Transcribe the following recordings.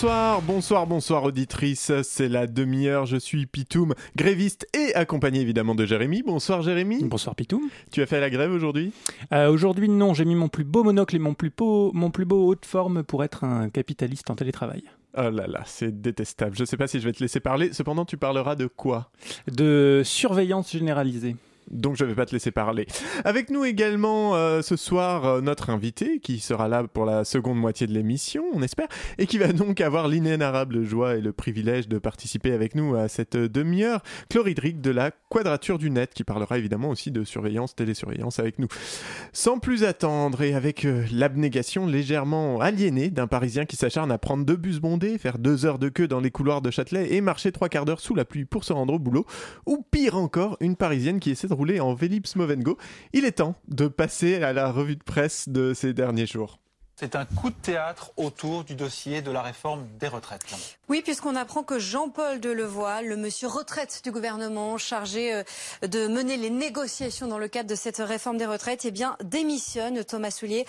Bonsoir, bonsoir, bonsoir auditrice, c'est la demi-heure, je suis Pitoum, gréviste et accompagné évidemment de Jérémy. Bonsoir Jérémy. Bonsoir Pitoum. Tu as fait la grève aujourd'hui? Euh, Aujourd'hui non, j'ai mis mon plus beau monocle et mon plus beau, mon plus beau haut de forme pour être un capitaliste en télétravail. Oh là là, c'est détestable. Je ne sais pas si je vais te laisser parler. Cependant, tu parleras de quoi? De surveillance généralisée donc je ne vais pas te laisser parler. Avec nous également euh, ce soir euh, notre invité qui sera là pour la seconde moitié de l'émission, on espère, et qui va donc avoir l'inénarrable joie et le privilège de participer avec nous à cette demi-heure chloridrique de la Quadrature du Net, qui parlera évidemment aussi de surveillance, télésurveillance avec nous. Sans plus attendre et avec euh, l'abnégation légèrement aliénée d'un Parisien qui s'acharne à prendre deux bus bondés, faire deux heures de queue dans les couloirs de Châtelet et marcher trois quarts d'heure sous la pluie pour se rendre au boulot, ou pire encore, une Parisienne qui essaie de rouler en Vélib Movengo. Il est temps de passer à la revue de presse de ces derniers jours. C'est un coup de théâtre autour du dossier de la réforme des retraites. Oui, puisqu'on apprend que Jean-Paul Delevoye, le monsieur retraite du gouvernement chargé euh, de mener les négociations dans le cadre de cette réforme des retraites, eh bien, démissionne Thomas Soulier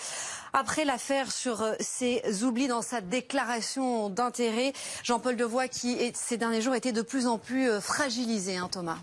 après l'affaire sur euh, ses oublis dans sa déclaration d'intérêt. Jean-Paul Delevoye qui, ces derniers jours, était de plus en plus euh, fragilisé, hein, Thomas.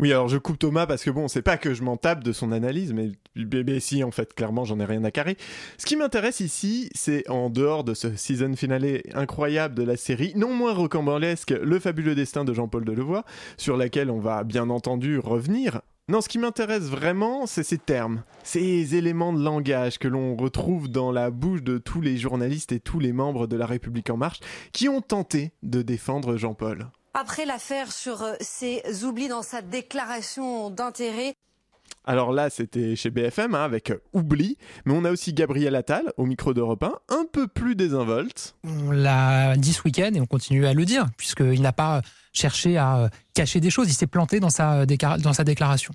Oui, alors je coupe Thomas parce que bon, c'est pas que je m'en tape de son analyse, mais, bébé si, en fait, clairement, j'en ai rien à carrer. Ce qui m'intéresse ici, c'est en dehors de ce season finale incroyable de la série, non moins rocambolesque, Le fabuleux destin de Jean-Paul Delevoye, sur laquelle on va bien entendu revenir. Non, ce qui m'intéresse vraiment, c'est ces termes, ces éléments de langage que l'on retrouve dans la bouche de tous les journalistes et tous les membres de La République en marche qui ont tenté de défendre Jean-Paul. Après l'affaire sur euh, ses oublis dans sa déclaration d'intérêt, alors là, c'était chez BFM hein, avec euh, Oubli, mais on a aussi Gabriel Attal au micro d'Europe 1, un peu plus désinvolte. On l'a dit ce week-end et on continue à le dire, puisqu'il n'a pas cherché à euh, cacher des choses, il s'est planté dans sa, dans sa déclaration.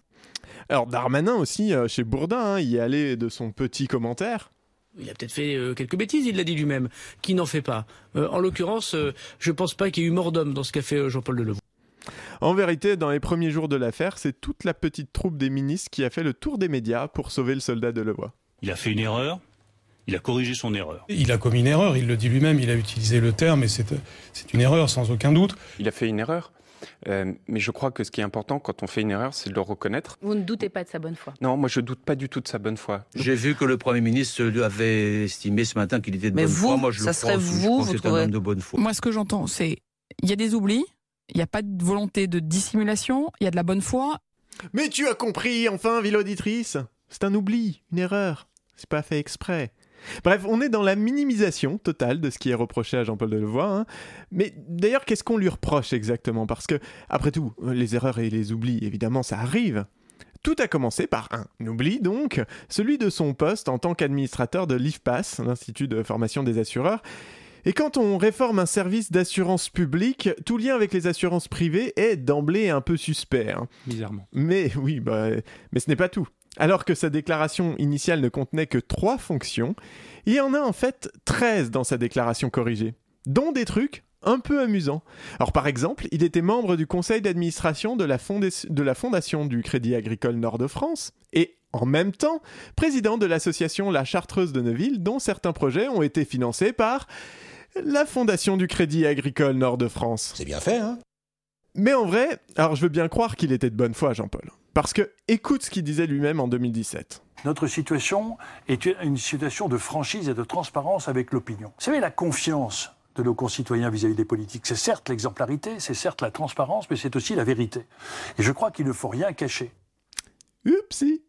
Alors Darmanin aussi, chez Bourdin, hein, il y allait de son petit commentaire. Il a peut-être fait euh, quelques bêtises, il l'a dit lui-même, qui n'en fait pas? Euh, en l'occurrence, euh, je ne pense pas qu'il y ait eu mort d'homme dans ce qu'a fait Jean-Paul Delevoye. En vérité, dans les premiers jours de l'affaire, c'est toute la petite troupe des ministres qui a fait le tour des médias pour sauver le soldat Delevoye. Il a fait une erreur, il a corrigé son erreur. Il a commis une erreur, il le dit lui-même, il a utilisé le terme, et c'est une erreur sans aucun doute. Il a fait une erreur euh, mais je crois que ce qui est important quand on fait une erreur, c'est de le reconnaître. Vous ne doutez pas de sa bonne foi Non, moi je doute pas du tout de sa bonne foi. J'ai vu que le Premier ministre avait estimé ce matin qu'il était de mais bonne vous, foi. Moi, je ça serait vous, vous trouvez... un homme de bonne foi. Moi, ce que j'entends, c'est il y a des oublis, il n'y a pas de volonté de dissimulation, il y a de la bonne foi. Mais tu as compris, enfin, ville auditrice C'est un oubli, une erreur. C'est pas fait exprès. Bref, on est dans la minimisation totale de ce qui est reproché à Jean-Paul Delevoye. Hein. Mais d'ailleurs, qu'est-ce qu'on lui reproche exactement? Parce que, après tout, les erreurs et les oublis, évidemment, ça arrive. Tout a commencé par un oubli donc, celui de son poste en tant qu'administrateur de l'IFPAS, l'Institut de formation des assureurs. Et quand on réforme un service d'assurance publique, tout lien avec les assurances privées est d'emblée un peu suspect. Hein. Bizarrement. Mais oui, bah, mais ce n'est pas tout. Alors que sa déclaration initiale ne contenait que trois fonctions, il y en a en fait 13 dans sa déclaration corrigée, dont des trucs un peu amusants. Alors par exemple, il était membre du conseil d'administration de, la de la Fondation du Crédit Agricole Nord de France, et en même temps, président de l'association La Chartreuse de Neuville, dont certains projets ont été financés par la Fondation du Crédit Agricole Nord de France. C'est bien fait, hein? Mais en vrai, alors je veux bien croire qu'il était de bonne foi, Jean-Paul. Parce que écoute ce qu'il disait lui-même en 2017. Notre situation est une situation de franchise et de transparence avec l'opinion. Vous savez, la confiance de nos concitoyens vis-à-vis des politiques, c'est certes l'exemplarité, c'est certes la transparence, mais c'est aussi la vérité. Et je crois qu'il ne faut rien cacher. Oupsie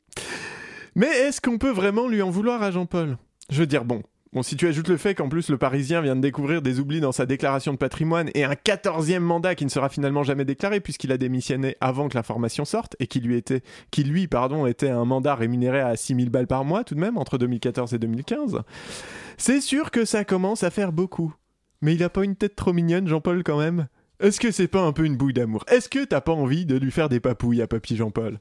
Mais est-ce qu'on peut vraiment lui en vouloir à Jean-Paul? Je veux dire, bon, Si tu ajoutes le fait qu'en plus le Parisien vient de découvrir des oublis dans sa déclaration de patrimoine et un quatorzième mandat qui ne sera finalement jamais déclaré puisqu'il a démissionné avant que l'information sorte et qui lui était, qui lui, pardon, était un mandat rémunéré à 6000 balles par mois tout de même entre 2014 et 2015, c'est sûr que ça commence à faire beaucoup. Mais il a pas une tête trop mignonne, Jean-Paul, quand même. Est-ce que c'est pas un peu une bouille d'amour? Est-ce que t'as pas envie de lui faire des papouilles à Papy Jean-Paul?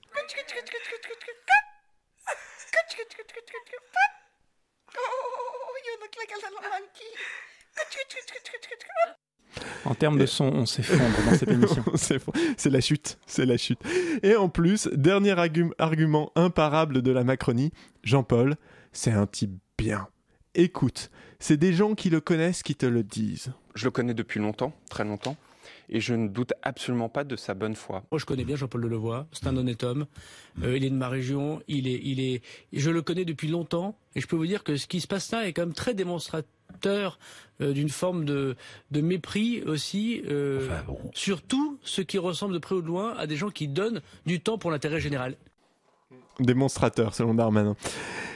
En termes de son, on s'effondre dans cette émission. c'est la chute, c'est la chute. Et en plus, dernier argument imparable de la Macronie, Jean-Paul, c'est un type bien. écoute. C'est des gens qui le connaissent qui te le disent. Je le connais depuis longtemps, très longtemps, et je ne doute absolument pas de sa bonne foi. Moi, je connais bien Jean-Paul Delevoye. C'est un honnête homme. Euh, il est de ma région. Il est, il est. Je le connais depuis longtemps, et je peux vous dire que ce qui se passe là est quand même très démonstrateur euh, d'une forme de, de mépris aussi, euh, surtout ce qui ressemble de près ou de loin à des gens qui donnent du temps pour l'intérêt général. Démonstrateur, selon Darmanin.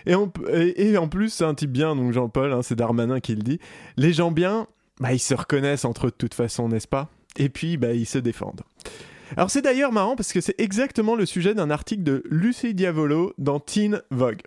Et en, et, et en plus, c'est un type bien, donc Jean-Paul, hein, c'est Darmanin qui le dit. Les gens bien, bah, ils se reconnaissent entre eux de toute façon, n'est-ce pas? Et puis, bah, ils se défendent. Alors c'est d'ailleurs marrant parce que c'est exactement le sujet d'un article de Lucie Diavolo dans Teen Vogue.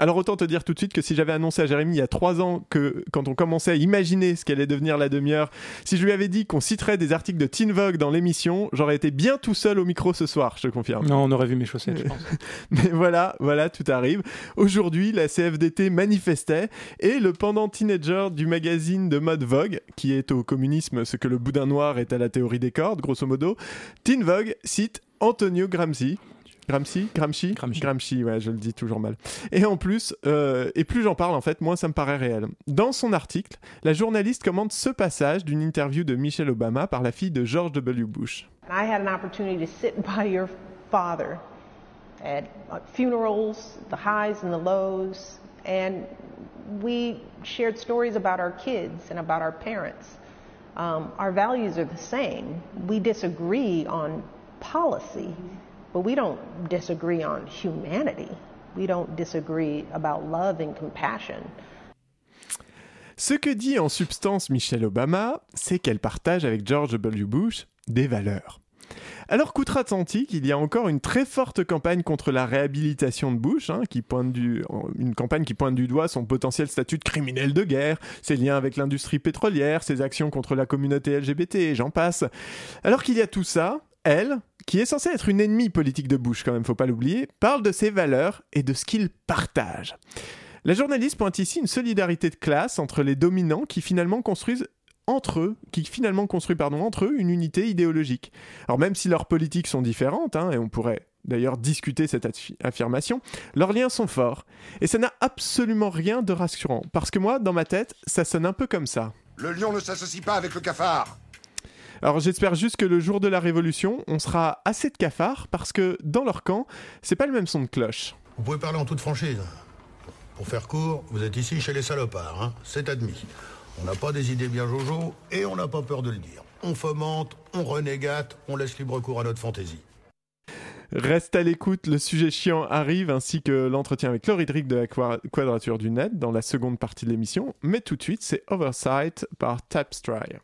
Alors autant te dire tout de suite que si j'avais annoncé à Jérémy il y a trois ans que quand on commençait à imaginer ce qu'allait devenir la demi-heure, si je lui avais dit qu'on citerait des articles de Teen Vogue dans l'émission, j'aurais été bien tout seul au micro ce soir, je te confirme. Non, on aurait vu mes chaussettes, je pense. Mais voilà, voilà, tout arrive. Aujourd'hui, la CFDT manifestait et le pendant teenager du magazine de mode Vogue, qui est au communisme ce que le boudin noir est à la théorie des cordes, grosso modo, Teen Vogue cite Antonio Gramsci, Gramsci Gramsci Gramsci. ouais, je le dis toujours mal. Et en plus, euh, et plus j'en parle en fait, moins ça me paraît réel. Dans son article, la journaliste commente ce passage d'une interview de Michelle Obama par la fille de George W. Bush. I had an opportunity to sit by your father at funerals, the highs and the lows, and we shared stories about our kids and about our parents. Um, our values are the same. We disagree on policy. But we don't disagree on humanity. We don't disagree about love and compassion. Ce que dit en substance Michelle Obama, c'est qu'elle partage avec George W. Bush des valeurs. Alors qu'outre-Atlantique, il y a encore une très forte campagne contre la réhabilitation de Bush, hein, qui pointe une campagne qui pointe du doigt son potentiel statut de criminel de guerre, ses liens avec l'industrie pétrolière, ses actions contre la communauté LGBT, j'en passe. Alors qu'il y a tout ça, elle, qui est censée être une ennemie politique de Bush quand même, faut pas l'oublier, parle de ses valeurs et de ce qu'il partage. La journaliste pointe ici une solidarité de classe entre les dominants qui finalement construisent entre eux, qui finalement pardon, entre eux une unité idéologique. Alors même si leurs politiques sont différentes, hein, et on pourrait d'ailleurs discuter cette affirmation, leurs liens sont forts. Et ça n'a absolument rien de rassurant, parce que moi, dans ma tête, ça sonne un peu comme ça. Le lion ne s'associe pas avec le cafard. Alors j'espère juste que le jour de la révolution, on sera assez de cafards, parce que dans leur camp, c'est pas le même son de cloche. Vous pouvez parler en toute franchise. Pour faire court, vous êtes ici chez les salopards, hein c'est admis. On n'a pas des idées bien jojo et on n'a pas peur de le dire. On fomente, on renégate, on laisse libre cours à notre fantaisie. Reste à l'écoute, le sujet chiant arrive ainsi que l'entretien avec Laurie Drick de la Quadrature du Net dans la seconde partie de l'émission. Mais tout de suite, c'est Oversight par Tapstry.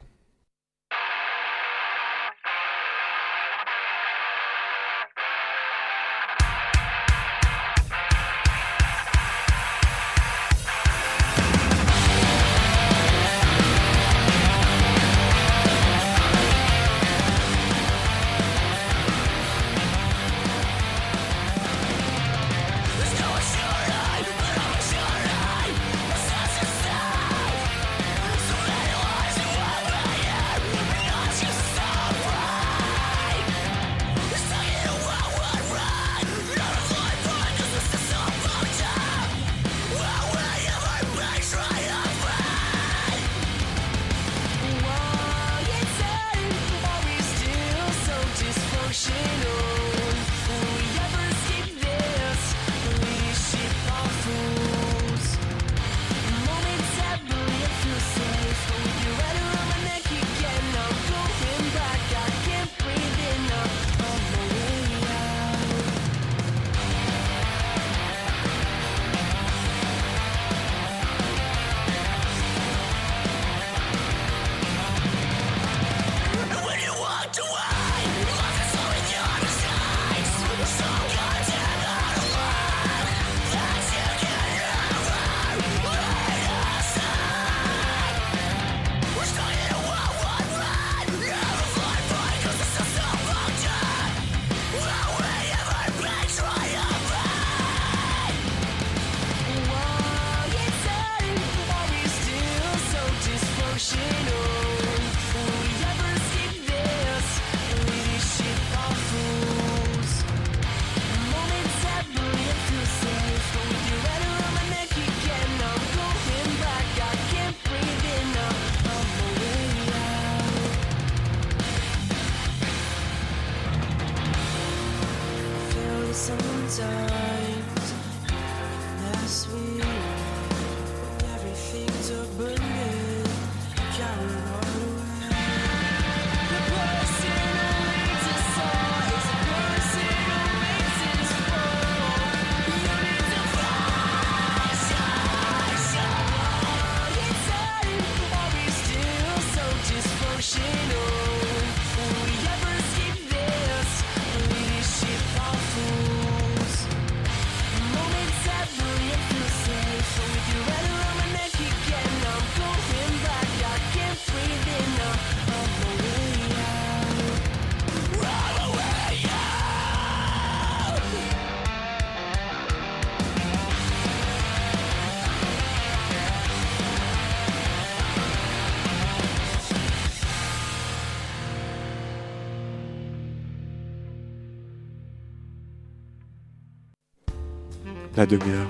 Demi-heure,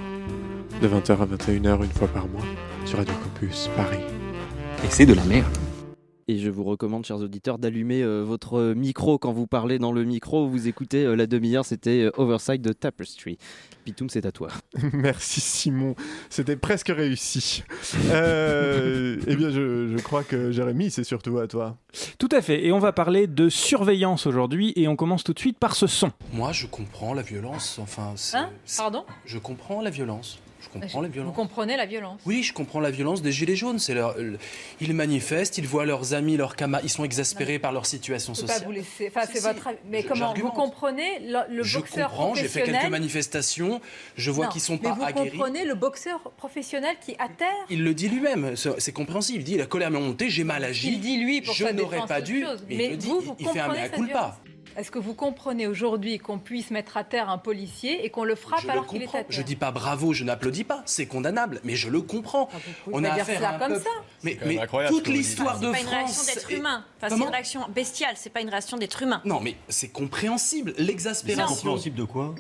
de 20h à 21h une fois par mois, sur Radio Campus Paris. Et c'est de la merde. Et je vous recommande, chers auditeurs, d'allumer euh, votre micro quand vous parlez dans le micro. Vous écoutez euh, la demi-heure, c'était euh, Oversight de Tapestry. Pitoum, c'est à toi. Merci Simon, c'était presque réussi. Eh bien, je, je crois que Jérémy, c'est surtout à toi. Tout à fait, et on va parler de surveillance aujourd'hui, et on commence tout de suite par ce son. Moi, je comprends la violence. Enfin, Hein? Pardon? Je comprends la violence. Je comprends la Vous violence. comprenez la violence? Oui, je comprends la violence des gilets jaunes. C'est leur, euh, ils manifestent, ils voient leurs amis, leurs camarades, ils sont exaspérés par leur situation Je peux pas sociale. vous laisser. Enfin, c'est si, votre. avis. Mais je- comment vous comprenez le, le je boxeur comprends, j'ai fait quelques professionnel manifestations, je vois Non, qu'ils sont mais pas vous aguerris. comprenez le boxeur professionnel qui à terre Il le dit lui-même, c'est compréhensible. Il dit la colère m'est montée, j'ai mal agi. Il dit lui pour je n'aurais pas dû. chose. Mais, Mais il le dit, vous, il- vous il fait un comprenez mea culpa. violence? Est-ce que vous comprenez aujourd'hui qu'on puisse mettre à terre un policier et qu'on le frappe Je alors qu'il est à terre Je dis pas bravo, je n'applaudis pas, c'est condamnable, mais je le comprends. pouvez On a dire affaire cela à un comme peuple- ça. Mais, mais incroyable toute l'histoire de C'est pas une réaction France. d'être est- humain. Enfin, c'est une réaction bestiale, c'est pas une réaction d'être humain. Non, mais c'est compréhensible. L'exaspération. de quoi?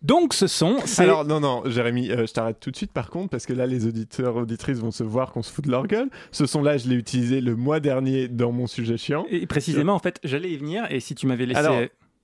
Donc ce son, c'est... Alors, non, non, Jérémy, euh, je t'arrête tout de suite par contre, parce que là, les auditeurs, auditrices vont se voir qu'on se fout de leur gueule. Ce son-là, je l'ai utilisé le mois dernier dans mon sujet chiant. Et précisément, en fait, j'allais y venir, et si tu m'avais laissé... Alors,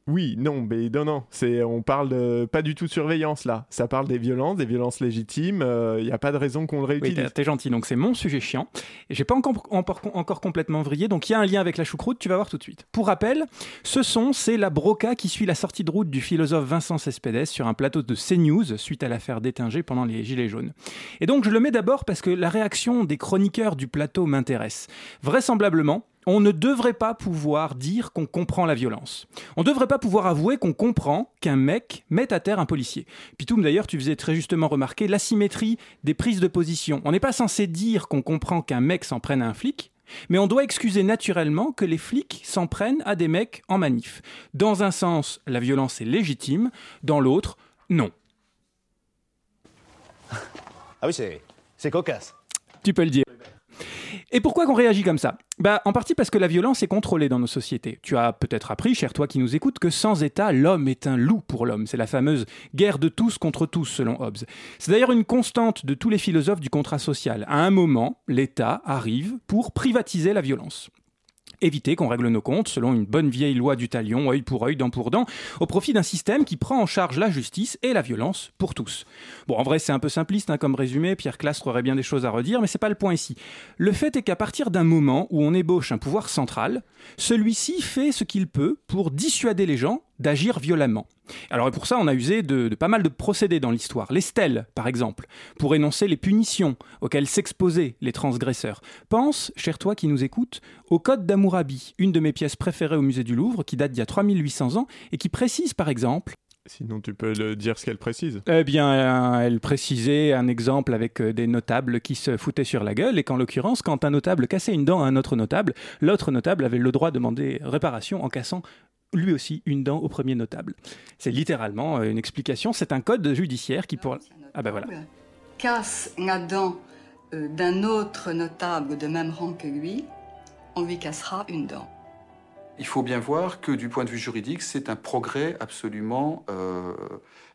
oui, non, mais non, non, c'est, on parle de- pas du tout de surveillance là. Ça parle des violences, des violences légitimes. Il n'y a pas de raison qu'on le Oui, réutilise. t'es- t'es gentil, donc c'est mon sujet chiant. Et j'ai pas encore, encore, encore complètement vrillé, donc il y a un lien avec la choucroute, tu vas voir tout de suite. Pour rappel, ce son, c'est la broca qui suit la sortie de route du philosophe Vincent Cespedes sur un plateau de CNews suite à l'affaire d'Étinger pendant les Gilets jaunes. Et donc je le mets d'abord parce que la réaction des chroniqueurs du plateau m'intéresse. Vraisemblablement, on ne devrait pas pouvoir dire qu'on comprend la violence. On ne devrait pas pouvoir avouer qu'on comprend qu'un mec mette à terre un policier. Pitoum, d'ailleurs, tu faisais très justement remarquer l'asymétrie des prises de position. On n'est pas censé dire qu'on comprend qu'un mec s'en prenne à un flic, mais on doit excuser naturellement que les flics s'en prennent à des mecs en manif. Dans un sens, la violence est légitime, dans l'autre, non. Ah oui, c'est, c'est cocasse. Tu peux le dire. Et pourquoi qu'on réagit comme ça? Bah, En partie parce que la violence est contrôlée dans nos sociétés. Tu as peut-être appris, cher toi qui nous écoutes, que sans État, l'homme est un loup pour l'homme. C'est la fameuse guerre de tous contre tous, selon Hobbes. C'est d'ailleurs une constante de tous les philosophes du contrat social. À un moment, l'État arrive pour privatiser la violence. Éviter qu'on règle nos comptes selon une bonne vieille loi du talion, œil pour œil, dent pour dent, au profit d'un système qui prend en charge la justice et la violence pour tous. Bon, en vrai, c'est un peu simpliste hein, comme résumé, Pierre Clastre aurait bien des choses à redire, mais c'est pas le point ici. Le fait est qu'à partir d'un moment où on ébauche un pouvoir central, celui-ci fait ce qu'il peut pour dissuader les gens d'agir violemment. Alors et pour ça, on a usé de, de pas mal de procédés dans l'histoire. Les stèles, par exemple, pour énoncer les punitions auxquelles s'exposaient les transgresseurs. Pense, cher toi qui nous écoutes, au Code d'Hammurabi, une de mes pièces préférées au musée du Louvre, qui date d'il y a 3800 ans, et qui précise, par exemple, Sinon, tu peux le dire ce qu'elle précise. eh bien, euh, elle précisait un exemple avec euh, des notables qui se foutaient sur la gueule et qu'en l'occurrence, quand un notable cassait une dent à un autre notable, l'autre notable avait le droit de demander réparation en cassant lui aussi une dent au premier notable. C'est littéralement euh, une explication, c'est un code judiciaire qui pour... Ah ben voilà. casse la dent euh, d'un autre notable de même rang que lui, on lui cassera une dent. Il faut bien voir que du point de vue juridique, c'est un progrès absolument euh,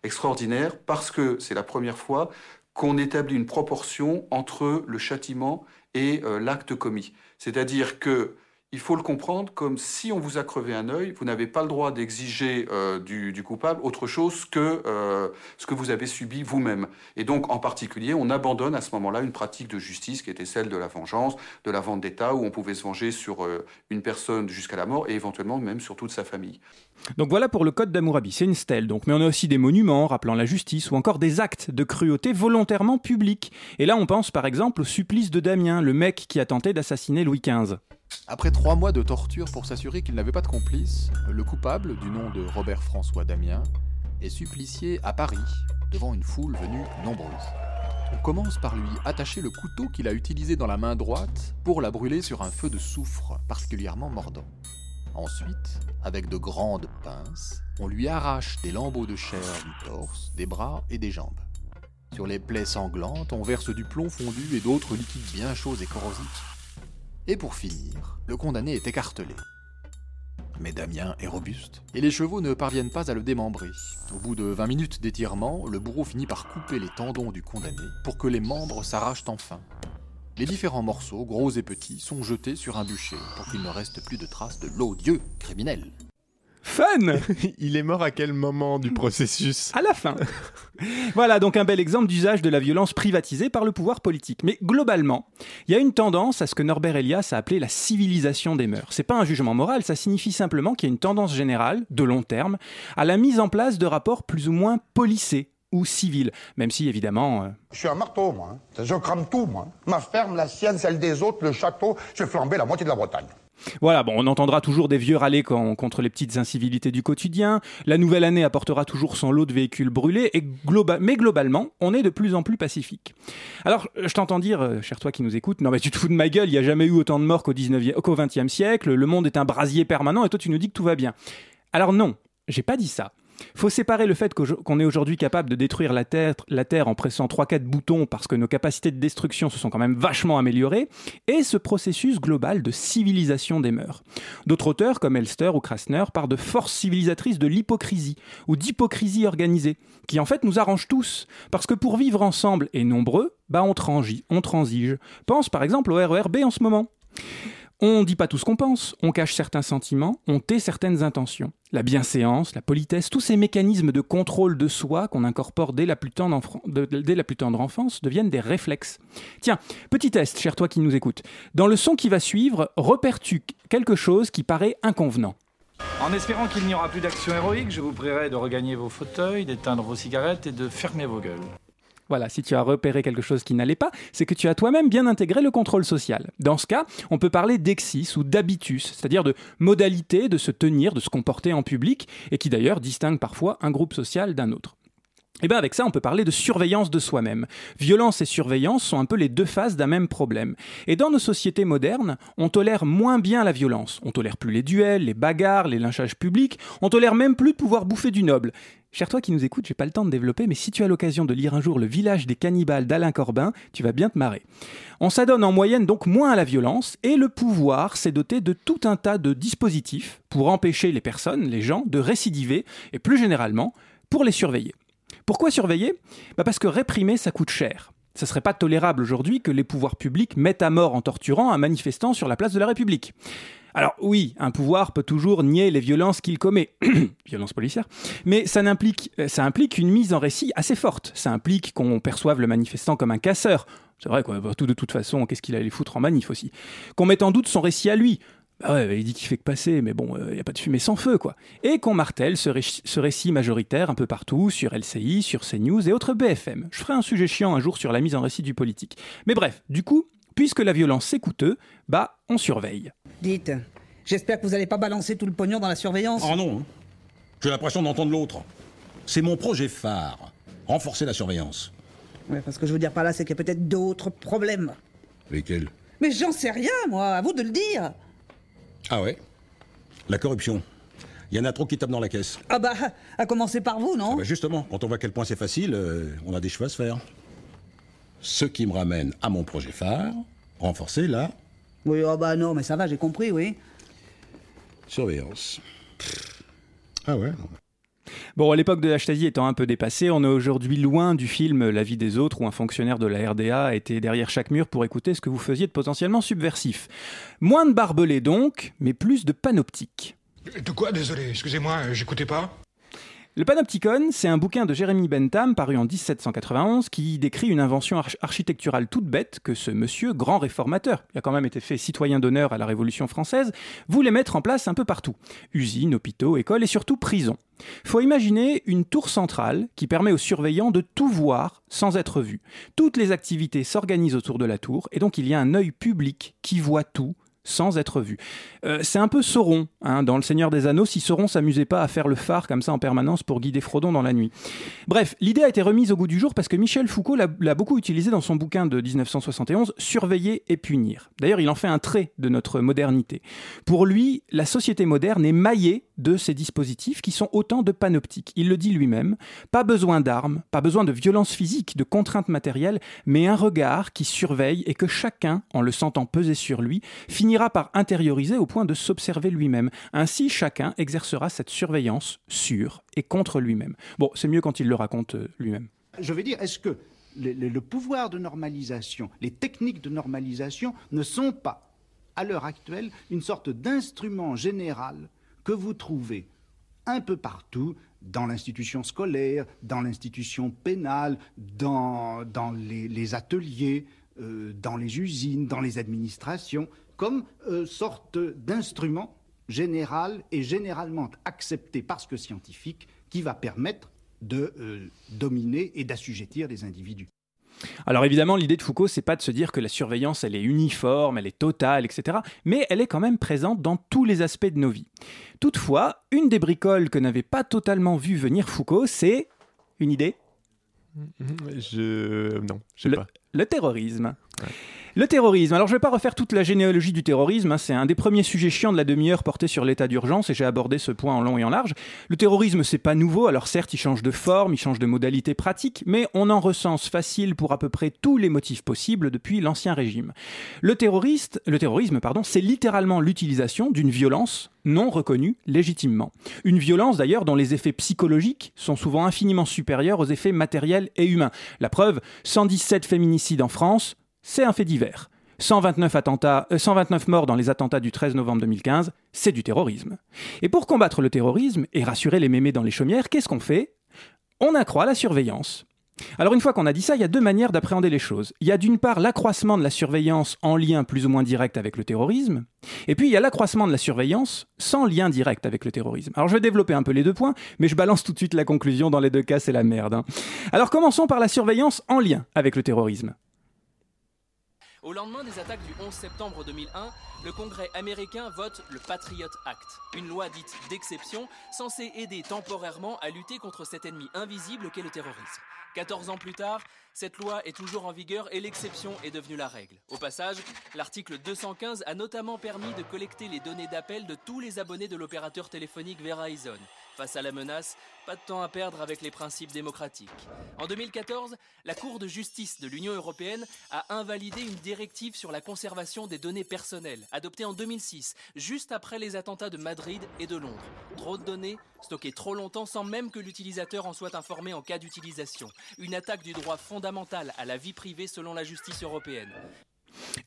extraordinaire parce que c'est la première fois qu'on établit une proportion entre le châtiment et euh, l'acte commis. C'est-à-dire que il faut le comprendre comme si on vous a crevé un œil, vous n'avez pas le droit d'exiger euh, du, coupable autre chose que euh, ce que vous avez subi vous-même. Et donc, en particulier, on abandonne à ce moment-là une pratique de justice qui était celle de la vengeance, de la vente d'État, où on pouvait se venger sur euh, une personne jusqu'à la mort et éventuellement même sur toute sa famille. Donc voilà pour le code d'Hammurabi, c'est une stèle donc, mais on a aussi des monuments rappelant la justice ou encore des actes de cruauté volontairement publics. Et là on pense par exemple au supplice de Damien, le mec qui a tenté d'assassiner Louis XV. Après trois mois de torture pour s'assurer qu'il n'avait pas de complice, le coupable, du nom de Robert François Damien, est supplicié à Paris, devant une foule venue nombreuse. On commence par lui attacher le couteau qu'il a utilisé dans la main droite pour la brûler sur un feu de soufre particulièrement mordant. Ensuite, avec de grandes pinces, on lui arrache des lambeaux de chair du torse, des bras et des jambes. Sur les plaies sanglantes, on verse du plomb fondu et d'autres liquides bien chauds et corrosifs. Et pour finir, le condamné est écartelé. Mais Damien est robuste, et les chevaux ne parviennent pas à le démembrer. Au bout de 20 minutes d'étirement, le bourreau finit par couper les tendons du condamné pour que les membres s'arrachent enfin. Les différents morceaux, gros et petits, sont jetés sur un bûcher pour qu'il ne reste plus de traces de l'odieux criminel. Fun Il est mort à quel moment du processus? À la fin. voilà donc un bel exemple d'usage de la violence privatisée par le pouvoir politique. Mais globalement, il y a une tendance à ce que Norbert Elias a appelé la civilisation des mœurs. C'est pas un jugement moral, ça signifie simplement qu'il y a une tendance générale, de long terme, à la mise en place de rapports plus ou moins policés ou civils, même si évidemment... euh, Je suis un marteau, moi. hein. Je crame tout, moi. Ma ferme, la sienne, celle des autres, le château, j'ai flambé la moitié de la Bretagne. Voilà, on entendra toujours des vieux râler contre les petites incivilités du quotidien. La nouvelle année apportera toujours son lot de véhicules brûlés, et mais globalement, on est de plus en plus pacifique. Alors, je t'entends dire, euh, cher toi qui nous écoutes, non mais tu te fous de ma gueule, il n'y a jamais eu autant de morts qu'au 19e qu'au 20e siècle, le monde est un brasier permanent, et toi tu nous dis que tout va bien. Alors non, j'ai pas dit ça. Faut séparer le fait qu'on est aujourd'hui capable de détruire la terre, en pressant 3-4 boutons parce que nos capacités de destruction se sont quand même vachement améliorées, et ce processus global de civilisation des mœurs. D'autres auteurs, comme Elster ou Krasner, parlent de force civilisatrice de l'hypocrisie, ou d'hypocrisie organisée, qui en fait nous arrange tous. Parce que pour vivre ensemble et nombreux, bah on, transi- on transige. Pense par exemple au RERB en ce moment. On dit pas tout ce qu'on pense, on cache certains sentiments, on tait certaines intentions. La bienséance, la politesse, tous ces mécanismes de contrôle de soi qu'on incorpore dès la, plus tendre enfran- de- dès la plus tendre enfance deviennent des réflexes. Tiens, petit test, cher toi qui nous écoutes. Dans le son qui va suivre, repères-tu quelque chose qui paraît inconvenant? En espérant qu'il n'y aura plus d'action héroïque, je vous prierai de regagner vos fauteuils, d'éteindre vos cigarettes et de fermer vos gueules. Voilà, si tu as repéré quelque chose qui n'allait pas, c'est que tu as toi-même bien intégré le contrôle social. Dans ce cas, on peut parler d'exis ou d'habitus, c'est-à-dire de modalité de se tenir, de se comporter en public, et qui d'ailleurs distingue parfois un groupe social d'un autre. Et bien avec ça, on peut parler de surveillance de soi-même. Violence et surveillance sont un peu les deux faces d'un même problème. Et dans nos sociétés modernes, on tolère moins bien la violence. On tolère plus les duels, les bagarres, les lynchages publics. On tolère même plus de pouvoir bouffer du noble. Cher toi qui nous écoutes, j'ai pas le temps de développer, mais si tu as l'occasion de lire un jour Le village des cannibales d'Alain Corbin, tu vas bien te marrer. On s'adonne en moyenne donc moins à la violence, et le pouvoir s'est doté de tout un tas de dispositifs pour empêcher les personnes, les gens, de récidiver, et plus généralement, pour les surveiller. Pourquoi surveiller? Bah Parce que réprimer, ça coûte cher. Ça serait pas tolérable aujourd'hui que les pouvoirs publics mettent à mort en torturant un manifestant sur la place de la République. Alors oui, un pouvoir peut toujours nier les violences qu'il commet, violences policières, mais euh, ça implique une mise en récit assez forte. Ça implique qu'on perçoive le manifestant comme un casseur. C'est vrai, quoi, tout de toute façon, qu'est-ce qu'il allait foutre en manif aussi? Qu'on mette en doute son récit à lui. Bah ouais, il dit qu'il fait que passer, mais bon, il n'y a pas de fumée sans feu, quoi. Et qu'on martèle ce récit majoritaire un peu partout, sur LCI, sur CNews et autres BFM. Je ferai un sujet chiant un jour sur la mise en récit du politique. Mais bref, du coup, puisque la violence c'est coûteux, bah on surveille. Dites, j'espère que vous n'allez pas balancer tout le pognon dans la surveillance. Oh non, hein. j'ai l'impression d'entendre l'autre. C'est mon projet phare, renforcer la surveillance. Ouais, parce que je veux dire par là, c'est qu'il y a peut-être d'autres problèmes. Lesquels? Mais j'en sais rien, moi, à vous de le dire. Ah ouais? La corruption. Il y en a trop qui tapent dans la caisse. Ah bah, à commencer par vous, non? Bah justement, quand on voit à quel point c'est facile, euh, on a des cheveux à se faire. Ce qui me ramène à mon projet phare, renforcer la Oui, ah bah non, mais ça va, j'ai compris, oui. surveillance. Ah ouais Bon, à l'époque de la Stasi étant un peu dépassée, on est aujourd'hui loin du film La vie des autres où un fonctionnaire de la RDA était derrière chaque mur pour écouter ce que vous faisiez de potentiellement subversif. Moins de barbelés donc, mais plus de panoptiques. De quoi Désolé, excusez-moi, euh, j'écoutais pas. Le Panopticon, c'est un bouquin de Jérémy Bentham paru en 1791 qui décrit une invention arch- architecturale toute bête que ce monsieur, grand réformateur, qui a quand même été fait citoyen d'honneur à la Révolution française, voulait mettre en place un peu partout. Usines, hôpitaux, écoles et surtout prisons. Faut imaginer une tour centrale qui permet aux surveillants de tout voir sans être vus. Toutes les activités s'organisent autour de la tour et donc il y a un œil public qui voit tout sans être vu. Euh, c'est un peu Sauron, hein, dans Le Seigneur des Anneaux, si Sauron s'amusait pas à faire le phare comme ça en permanence pour guider Frodon dans la nuit. Bref, l'idée a été remise au goût du jour parce que Michel Foucault l'a beaucoup utilisé dans son bouquin de 1971, Surveiller et punir. D'ailleurs, il en fait un trait de notre modernité. Pour lui, la société moderne est maillée de ces dispositifs qui sont autant de panoptiques. Il le dit lui-même, pas besoin d'armes, pas besoin de violence physique, de contraintes matérielles, mais un regard qui surveille et que chacun, en le sentant peser sur lui, finira par intérioriser au point de s'observer lui-même. Ainsi, chacun exercera cette surveillance sur et contre lui-même. Bon, c'est mieux quand il le raconte euh, lui-même. Je veux dire, est-ce que le, pouvoir de normalisation, les techniques de normalisation ne sont pas, à l'heure actuelle, une sorte d'instrument général que vous trouvez un peu partout dans l'institution scolaire, dans l'institution pénale, dans, les ateliers, euh, dans les usines, dans les administrations, comme euh, sorte d'instrument général et généralement accepté parce que scientifique qui va permettre de euh, dominer et d'assujettir les individus. Alors évidemment, l'idée de Foucault, c'est pas de se dire que la surveillance, elle est uniforme, elle est totale, etc. Mais elle est quand même présente dans tous les aspects de nos vies. Toutefois, une des bricoles que n'avait pas totalement vu venir Foucault, c'est une idée? Je. Non, je sais le, pas. le terrorisme. Le terrorisme. Alors, je ne vais pas refaire toute la généalogie du terrorisme. hein, C'est un des premiers sujets chiants de la demi-heure porté sur l'état d'urgence et j'ai abordé ce point en long et en large. Le terrorisme, c'est pas nouveau. Alors, certes, il change de forme, il change de modalité pratique, mais on en recense facile pour à peu près tous les motifs possibles depuis l'Ancien Régime. Le, le terrorisme, pardon, c'est littéralement l'utilisation d'une violence non reconnue légitimement. Une violence d'ailleurs dont les effets psychologiques sont souvent infiniment supérieurs aux effets matériels et humains. La preuve, 117 féminicides en France, c'est un fait divers. 129, attentats, euh, 129 morts dans les attentats du 13 novembre 2015, c'est du terrorisme. Et pour combattre le terrorisme et rassurer les mémés dans les chaumières, qu'est-ce qu'on fait? On accroît la surveillance. Alors une fois qu'on a dit ça, il y a deux manières d'appréhender les choses. Il y a d'une part l'accroissement de la surveillance en lien plus ou moins direct avec le terrorisme, et puis il y a l'accroissement de la surveillance sans lien direct avec le terrorisme. Alors je vais développer un peu les deux points, mais je balance tout de suite la conclusion, dans les deux cas c'est la merde. hein. Alors commençons par la surveillance en lien avec le terrorisme. Au lendemain des attaques du 11 septembre 2001, le Congrès américain vote le Patriot Act, une loi dite d'exception censée aider temporairement à lutter contre cet ennemi invisible qu'est le terrorisme. 14 ans plus tard, cette loi est toujours en vigueur et l'exception est devenue la règle. Au passage, l'article 215 a notamment permis de collecter les données d'appel de tous les abonnés de l'opérateur téléphonique Verizon. Face à la menace, pas de temps à perdre avec les principes démocratiques. En 2014, la Cour de justice de l'Union européenne a invalidé une directive sur la conservation des données personnelles, adoptée en 2006, juste après les attentats de Madrid et de Londres. Trop de données, stockées trop longtemps sans même que l'utilisateur en soit informé en cas d'utilisation. Une attaque du droit fondamental à la vie privée selon la justice européenne.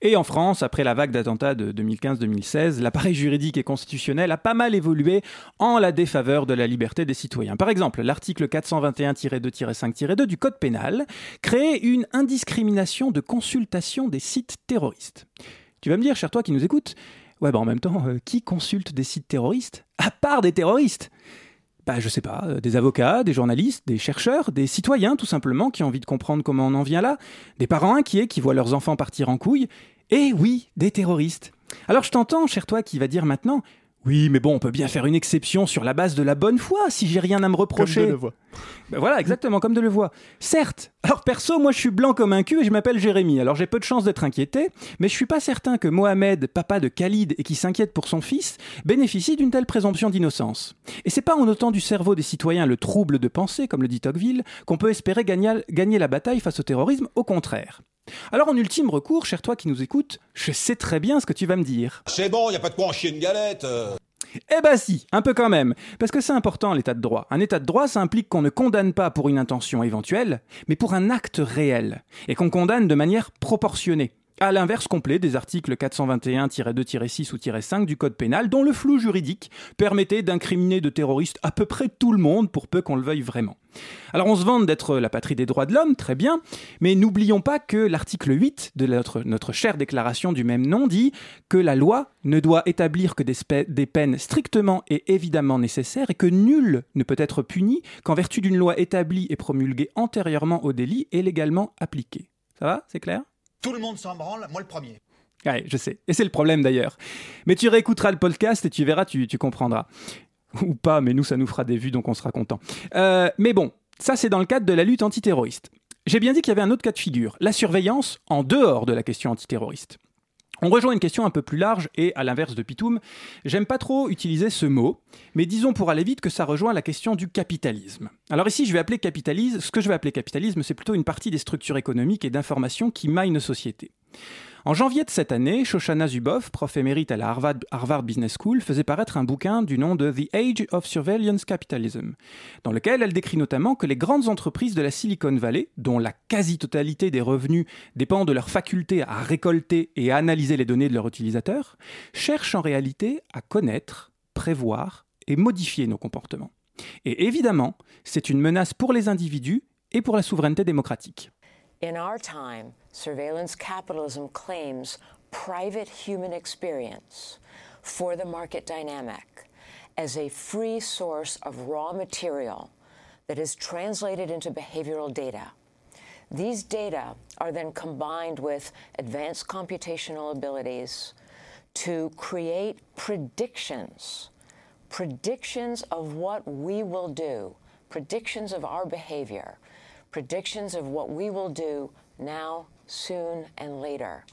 Et en France, après la vague d'attentats de 2015-2016, l'appareil juridique et constitutionnel a pas mal évolué en la défaveur de la liberté des citoyens. Par exemple, l'article 421-2-5-2 du Code pénal crée une indiscrimination de consultation des sites terroristes. Tu vas me dire, cher toi qui nous écoutes, ouais, bah en même temps, euh, qui consulte des sites terroristes À part des terroristes? Bah, je sais pas, euh, des avocats, des journalistes, des chercheurs, des citoyens tout simplement qui ont envie de comprendre comment on en vient là, des parents inquiets qui voient leurs enfants partir en couille, et oui, des terroristes. Alors je t'entends, cher toi, qui va dire maintenant oui, mais bon, on peut bien faire une exception sur la base de la bonne foi, si j'ai rien à me reprocher. Comme Delevoye. Ben voilà, exactement, comme Delevoye. Certes, alors perso, moi je suis blanc comme un cul et je m'appelle Jérémy, alors j'ai peu de chances d'être inquiété, mais je suis pas certain que Mohamed, papa de Khalid et qui s'inquiète pour son fils, bénéficie d'une telle présomption d'innocence. Et c'est pas en notant du cerveau des citoyens le trouble de pensée, comme le dit Tocqueville, qu'on peut espérer gagner, gagner la bataille face au terrorisme, au contraire. Alors en ultime recours, cher toi qui nous écoutes, je sais très bien ce que tu vas me dire. C'est bon, y a pas de quoi en chier une galette. euh. Eh ben si, un peu quand même. Parce que c'est important l'état de droit. Un état de droit, ça implique qu'on ne condamne pas pour une intention éventuelle, mais pour un acte réel. Et qu'on condamne de manière proportionnée. À l'inverse complet des articles 421-2-6 ou 5 du Code pénal, dont le flou juridique permettait d'incriminer de terroristes à peu près tout le monde pour peu qu'on le veuille vraiment. Alors on se vante d'être la patrie des droits de l'homme, très bien, mais n'oublions pas que l'article 8 de notre, chère déclaration du même nom dit que la loi ne doit établir que des, des peines strictement et évidemment nécessaires et que nul ne peut être puni qu'en vertu d'une loi établie et promulguée antérieurement au délit et légalement appliquée. Ça va? C'est clair? Tout le monde s'en branle, moi le premier. Ouais, je sais. Et c'est le problème d'ailleurs. Mais tu réécouteras le podcast et tu verras, tu, comprendras. Ou pas, mais nous, ça nous fera des vues, donc on sera content. Euh, mais bon, ça c'est dans le cadre de la lutte antiterroriste. J'ai bien dit qu'il y avait un autre cas de figure, la surveillance en dehors de la question antiterroriste. On rejoint une question un peu plus large et, à l'inverse de Pitoum, j'aime pas trop utiliser ce mot, mais disons pour aller vite que ça rejoint la question du capitalisme. Alors ici, je vais appeler capitalisme, ce que je vais appeler capitalisme, c'est plutôt une partie des structures économiques et d'information qui maillent nos sociétés. En janvier de cette année, Shoshana Zuboff, prof émérite à la Harvard, Business School, faisait paraître un bouquin du nom de The Age of Surveillance Capitalism, dans lequel elle décrit notamment que les grandes entreprises de la Silicon Valley, dont la quasi-totalité des revenus dépend de leur faculté à récolter et à analyser les données de leurs utilisateurs, cherchent en réalité à connaître, prévoir et modifier nos comportements. Et évidemment, c'est une menace pour les individus et pour la souveraineté démocratique. In our time, surveillance capitalism claims private human experience for the market dynamic as a free source of raw material that is translated into behavioral data. These data are then combined with advanced computational abilities to create predictions, predictions of what we will do, predictions of our behavior, predictions of what we will do now, soon, and later.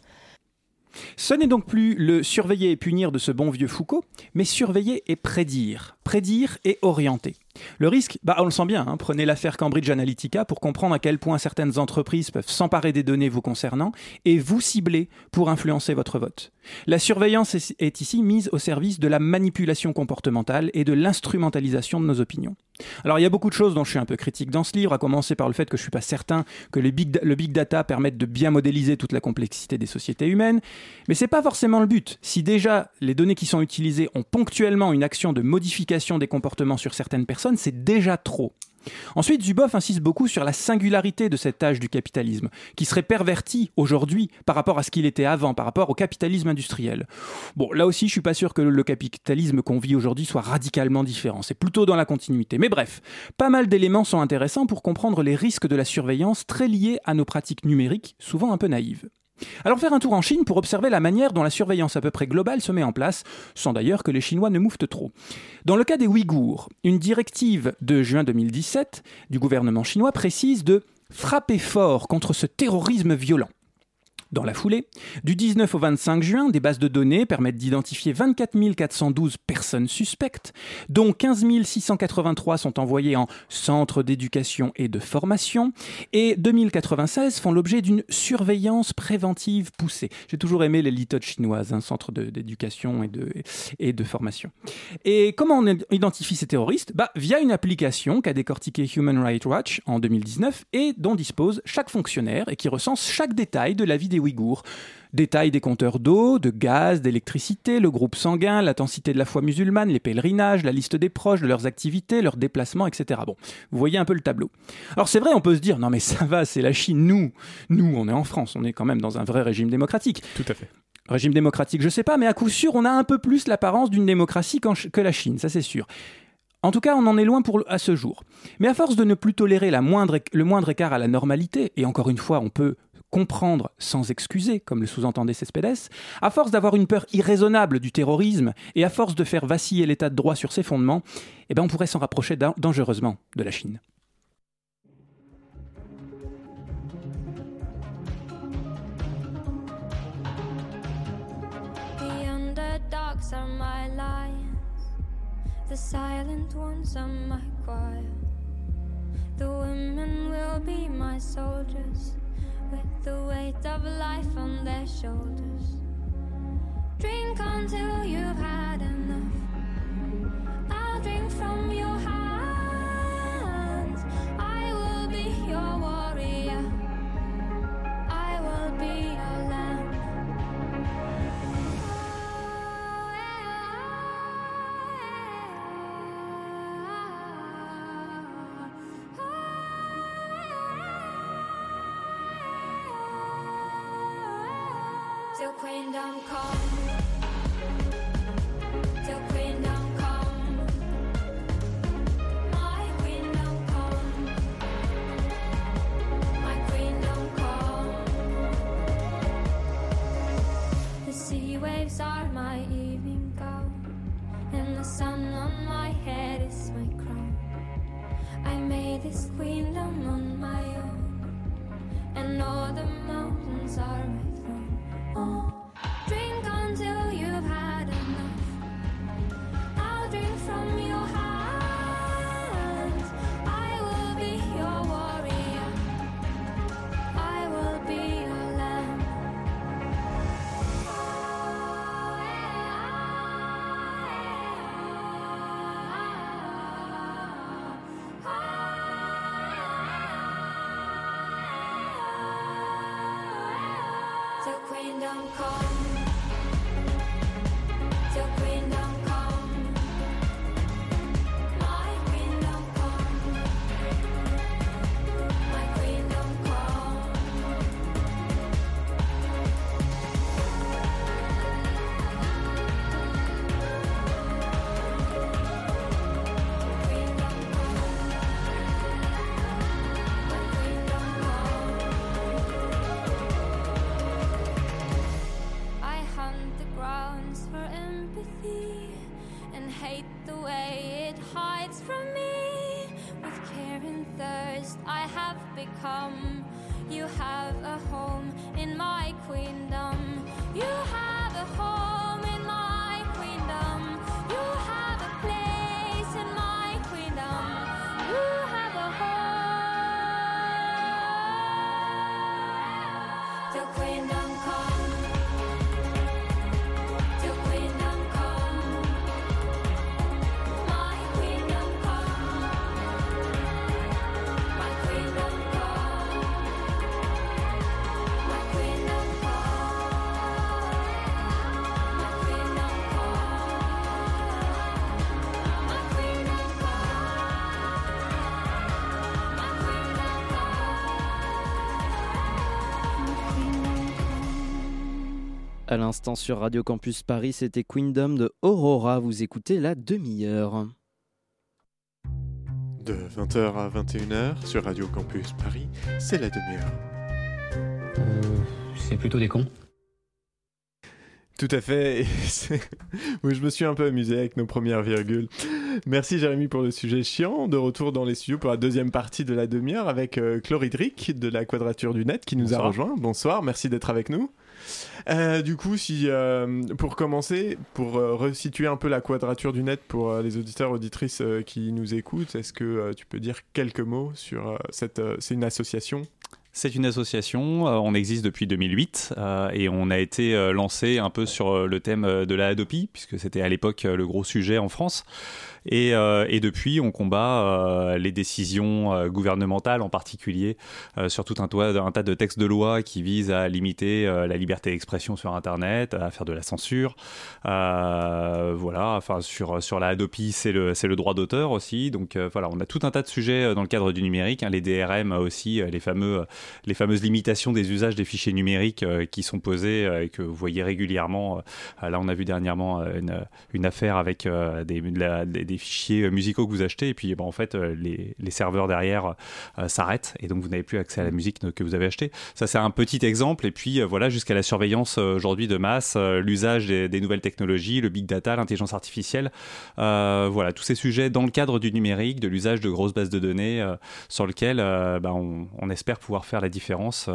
Ce n'est donc plus le surveiller et punir de ce bon vieux Foucault, mais surveiller et prédire, prédire et orienter. Le risque, bah on le sent bien, hein, prenez l'affaire Cambridge Analytica pour comprendre à quel point certaines entreprises peuvent s'emparer des données vous concernant et vous cibler pour influencer votre vote. La surveillance est, ici mise au service de la manipulation comportementale et de l'instrumentalisation de nos opinions. Alors il y a beaucoup de choses dont je suis un peu critique dans ce livre, à commencer par le fait que je suis pas certain que le big, le big data permette de bien modéliser toute la complexité des sociétés humaines, mais c'est pas forcément le but. Si déjà les données qui sont utilisées ont ponctuellement une action de modification des comportements sur certaines personnes, c'est déjà trop. Ensuite, Zuboff insiste beaucoup sur la singularité de cet âge du capitalisme, qui serait perverti aujourd'hui par rapport à ce qu'il était avant, par rapport au capitalisme industriel. Bon, là aussi, je suis pas sûr que le capitalisme qu'on vit aujourd'hui soit radicalement différent. C'est plutôt dans la continuité. Mais bref, pas mal d'éléments sont intéressants pour comprendre les risques de la surveillance très liés à nos pratiques numériques, souvent un peu naïves. Alors faire un tour en Chine pour observer la manière dont la surveillance à peu près globale se met en place, sans d'ailleurs que les Chinois ne mouftent trop. Dans le cas des Ouïghours, une directive de juin 2017 du gouvernement chinois précise de frapper fort contre ce terrorisme violent. Dans la foulée, du 19 au 25 juin, des bases de données permettent d'identifier 24 412 personnes suspectes, dont 15 683 sont envoyées en centre d'éducation et de formation, et 2096 font l'objet d'une surveillance préventive poussée. J'ai toujours aimé les litotes chinoises, un centre d'éducation et de, et de formation. Et comment on identifie ces terroristes? Bah, Via une application qu'a décortiqué Human Rights Watch en 2019 et dont dispose chaque fonctionnaire et qui recense chaque détail de la vie des Ouïghours. Détails des compteurs d'eau, de gaz, d'électricité, le groupe sanguin, l'intensité de la foi musulmane, les pèlerinages, la liste des proches, de leurs activités, leurs déplacements, etc. Bon, vous voyez un peu le tableau. Alors c'est vrai, on peut se dire, non mais ça va, c'est la Chine, nous, nous, on est en France, on est quand même dans un vrai régime démocratique. Tout à fait. Régime démocratique, je sais pas, mais à coup sûr, on a un peu plus l'apparence d'une démocratie que la Chine, ça c'est sûr. En tout cas, on en est loin pour, à ce jour. Mais à force de ne plus tolérer la moindre, le moindre écart à la normalité, et encore une fois, on peut comprendre sans excuser, comme le sous-entendait Cespedes, à force d'avoir une peur irraisonnable du terrorisme et à force de faire vaciller l'état de droit sur ses fondements, eh ben on pourrait s'en rapprocher dangereusement de la Chine. The women will be my with the weight of life on their shoulders. Drink until you've had enough. I'll drink from your hands. I will be your warrior. I will be your lamb. Queendom come. À l'instant sur Radio Campus Paris, c'était Queendom de Aurora. Vous écoutez la demi-heure. De 20h à 21h sur Radio Campus Paris, c'est la demi-heure. c'est plutôt des cons. Tout à fait. Oui, je me suis un peu amusé avec nos premières virgules. Merci Jérémy pour le sujet chiant. De retour dans les studios pour la deuxième partie de la demi-heure avec euh, Chloridric de la Quadrature du Net qui nous a rejoint. Bonsoir, merci d'être avec nous. Euh, du coup, euh, pour commencer, pour euh, resituer un peu la Quadrature du Net pour les auditeurs auditrices qui nous écoutent, est-ce que tu peux dire quelques mots sur cette C'est une association? C'est une association, on existe depuis 2008 euh, et on a été lancé un peu sur le thème de la Hadopi, puisque c'était à l'époque le gros sujet en France. Et, euh, et depuis, on combat euh, les décisions euh, gouvernementales, en particulier sur tout un, tas de textes de loi qui visent à limiter la liberté d'expression sur Internet, à faire de la censure. Voilà, enfin sur, la Hadopi, c'est le, droit d'auteur aussi. Donc voilà, on a tout un tas de sujets dans le cadre du numérique, hein, les DRM aussi, les, fameuses limitations des usages des fichiers numériques qui sont posés et que vous voyez régulièrement. Là, on a vu dernièrement une, affaire avec des, des fichiers euh, musicaux que vous achetez et puis bon, en fait, euh, les, serveurs derrière euh, s'arrêtent et donc vous n'avez plus accès à la musique que vous avez achetée. Ça, c'est un petit exemple. Et puis voilà, jusqu'à la surveillance aujourd'hui de masse, l'usage des, nouvelles technologies, le big data, l'intelligence artificielle. Voilà, tous ces sujets dans le cadre du numérique, de l'usage de grosses bases de données sur lequel bah, on, espère pouvoir faire la différence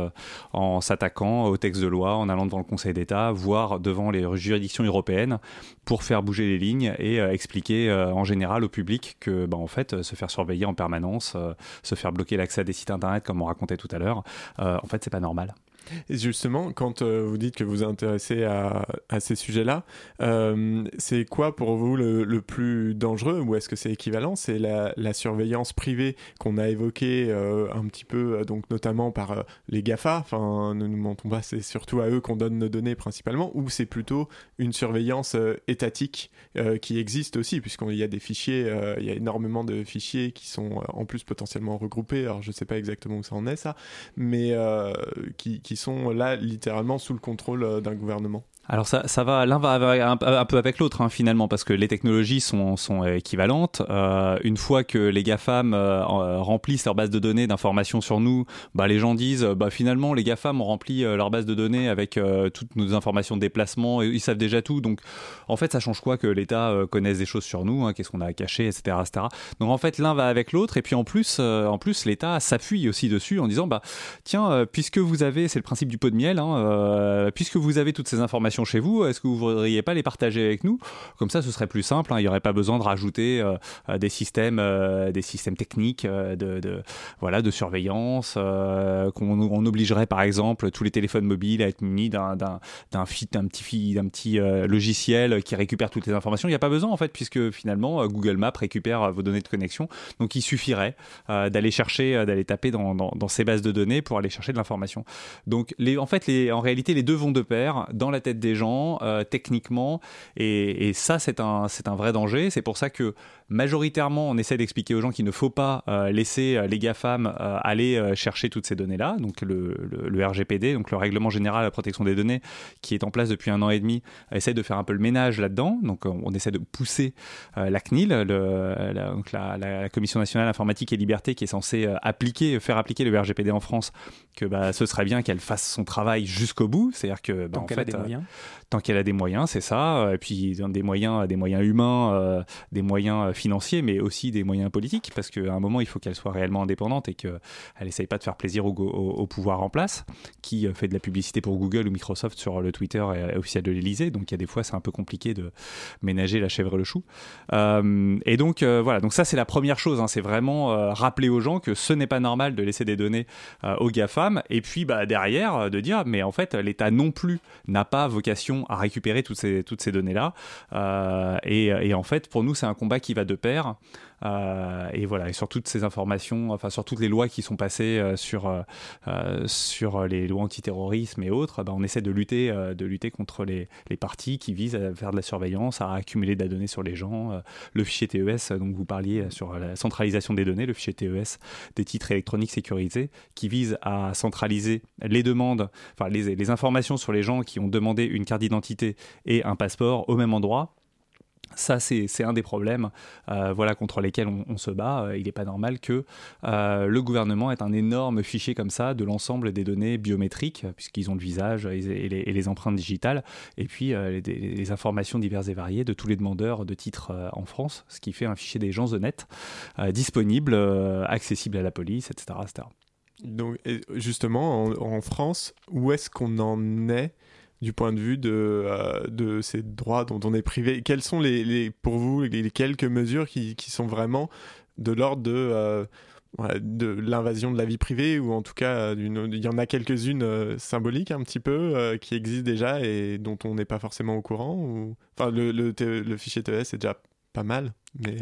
en s'attaquant aux textes de loi, en allant devant le Conseil d'État, voire devant les juridictions européennes pour faire bouger les lignes et expliquer en général au public que bah, en fait se faire surveiller en permanence, euh, se faire bloquer l'accès à des sites internet comme on racontait tout à l'heure, euh, en fait c'est pas normal. Et justement, quand euh, vous dites que vous vous intéressez à, ces sujets-là, euh, c'est quoi pour vous le, plus dangereux ou est-ce que c'est équivalent? C'est la, la surveillance privée qu'on a évoquée euh, un petit peu, donc notamment par les GAFA, enfin ne nous mentons pas, c'est surtout à eux qu'on donne nos données principalement, ou c'est plutôt une surveillance étatique qui existe aussi, puisqu'il y a des fichiers, il y a énormément de fichiers qui sont en plus potentiellement regroupés, alors je sais pas exactement où ça en est ça, mais qui, qui sont là littéralement sous le contrôle euh, d'un gouvernement. Alors ça, ça va, l'un va un, un peu avec l'autre hein, finalement parce que les technologies sont, sont équivalentes. Euh, une fois que les GAFAM euh, en- remplissent leur base de données d'informations sur nous, bah, les gens disent bah, finalement les GAFAM ont rempli euh, leur base de données avec euh, toutes nos informations de déplacement et ils savent déjà tout. Donc en fait ça change quoi que l'État euh, connaisse des choses sur nous, hein, qu'est-ce qu'on a à cacher, etc., etc. Donc en fait l'un va avec l'autre et puis en plus, euh, en plus l'État s'appuie aussi dessus en disant bah tiens euh, puisque vous avez, c'est le principe du pot de miel, hein, euh, puisque vous avez toutes ces informations chez vous, est-ce que vous ne voudriez pas les partager avec nous? Comme ça, ce serait plus simple. hein. Il n'y aurait pas besoin de rajouter euh, euh, des systèmes, euh, des systèmes techniques de, voilà, de surveillance, qu'on on obligerait par exemple tous les téléphones mobiles à être munis d'un d'un d'un petit, d'un petit logiciel qui récupère toutes les informations. Il n'y a pas besoin en fait, puisque finalement Google Maps récupère vos données de connexion. Donc il suffirait d'aller chercher, d'aller taper dans, dans, dans ces bases de données pour aller chercher de l'information. Donc les, en fait, les, en réalité, les deux vont de pair dans la tête des gens, euh, techniquement, et, et ça c'est un, c'est un vrai danger. C'est pour ça que majoritairement, on essaie d'expliquer aux gens qu'il ne faut pas euh, laisser euh, les GAFAM euh, aller chercher toutes ces données-là. Donc le, le- le RGPD, donc le Règlement général à la protection des données, qui est en place depuis un an et demi, essaie de faire un peu le ménage là-dedans. Donc on, on essaie de pousser la CNIL, le- la, donc la- Commission nationale informatique et liberté, qui est censée appliquer, faire appliquer le RGPD en France, que bah, ce serait bien qu'elle fasse son travail jusqu'au bout. C'est-à-dire que bah, en a fait, des moyens. Tant qu'elle a des moyens, c'est ça. Et puis des moyens, des moyens humains, euh, des moyens euh, financiers, mais aussi des moyens politiques, parce qu'à un moment, il faut qu'elle soit réellement indépendante et qu'elle n'essaye pas de faire plaisir au, pouvoir en place, qui euh, fait de la publicité pour Google ou Microsoft sur le Twitter et- et officiel de l'Elysée. Donc il y a des fois, c'est un peu compliqué de ménager la chèvre et le chou. Et donc voilà, donc ça c'est la première chose. hein. c'est vraiment rappeler aux gens que ce n'est pas normal de laisser des données aux GAFAM. Et puis bah, derrière, de dire, mais en fait, l'État non plus n'a pas à récupérer toutes ces, données-là. Euh, et en fait, pour nous, c'est un combat qui va de pair. Euh, et voilà, sur toutes ces informations, enfin sur toutes les lois qui sont passées euh, sur, euh, sur les lois antiterrorisme et autres, bah, on essaie de lutter, de lutter contre les, les partis qui visent à faire de la surveillance, à accumuler de la donnée sur les gens. Le fichier TES, donc vous parliez sur la centralisation des données, le fichier TES des titres électroniques sécurisés, qui vise à centraliser les demandes, enfin les, les informations sur les gens qui ont demandé une carte d'identité et un passeport au même endroit. Ça, c'est un des problèmes euh, voilà, contre lesquels on, se bat. Euh, Il n'est pas normal que euh, le gouvernement ait un énorme fichier comme ça de l'ensemble des données biométriques, puisqu'ils ont le visage et les, empreintes digitales, et puis euh, les, informations diverses et variées de tous les demandeurs de titres en France, ce qui fait un fichier des gens honnêtes, disponible, accessible à la police, etc. etc. Donc, justement, en, en France, où est-ce qu'on en est du point de vue de, euh, de ces droits dont on est privé. Quelles sont, les, pour vous, les, quelques mesures qui, sont vraiment de l'ordre de, euh, de l'invasion de la vie privée, ou en tout cas, euh, il y en a quelques-unes symboliques un petit peu, qui existent déjà et dont on n'est pas forcément au courant ou... Enfin, le, le, le fichier TES est déjà pas mal, mais...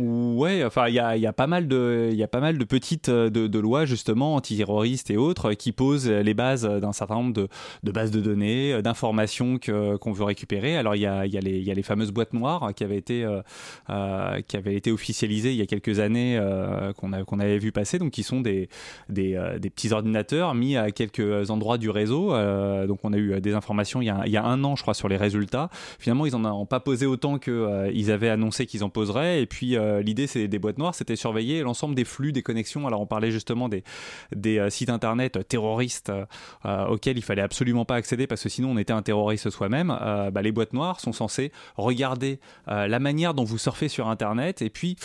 Ouais, enfin, il y a, pas mal de, petites euh, de, lois justement antiterroristes et autres euh, qui posent les bases d'un certain nombre de, bases de données, euh, d'informations qu'on veut récupérer. Alors il y a, les, fameuses boîtes noires qui avaient été, euh, euh, qui avaient été officialisées il y a quelques années, euh, qu'on avait vu passer, donc qui sont des, euh, petits ordinateurs mis à quelques endroits du réseau. Euh, donc on a eu euh, des informations il y a, un an, je crois, sur les résultats. Finalement, ils en ont pas posé autant que euh, ils avaient annoncé qu'ils en poseraient. Et puis euh, l'idée, c'est des boîtes noires, c'était surveiller l'ensemble des flux, des connexions. Alors on parlait justement des, des euh, sites internet terroristes euh, auxquels il fallait absolument pas accéder parce que sinon on était un terroriste soi-même. Euh, bah, les boîtes noires sont censées regarder la manière dont vous surfez sur internet et puis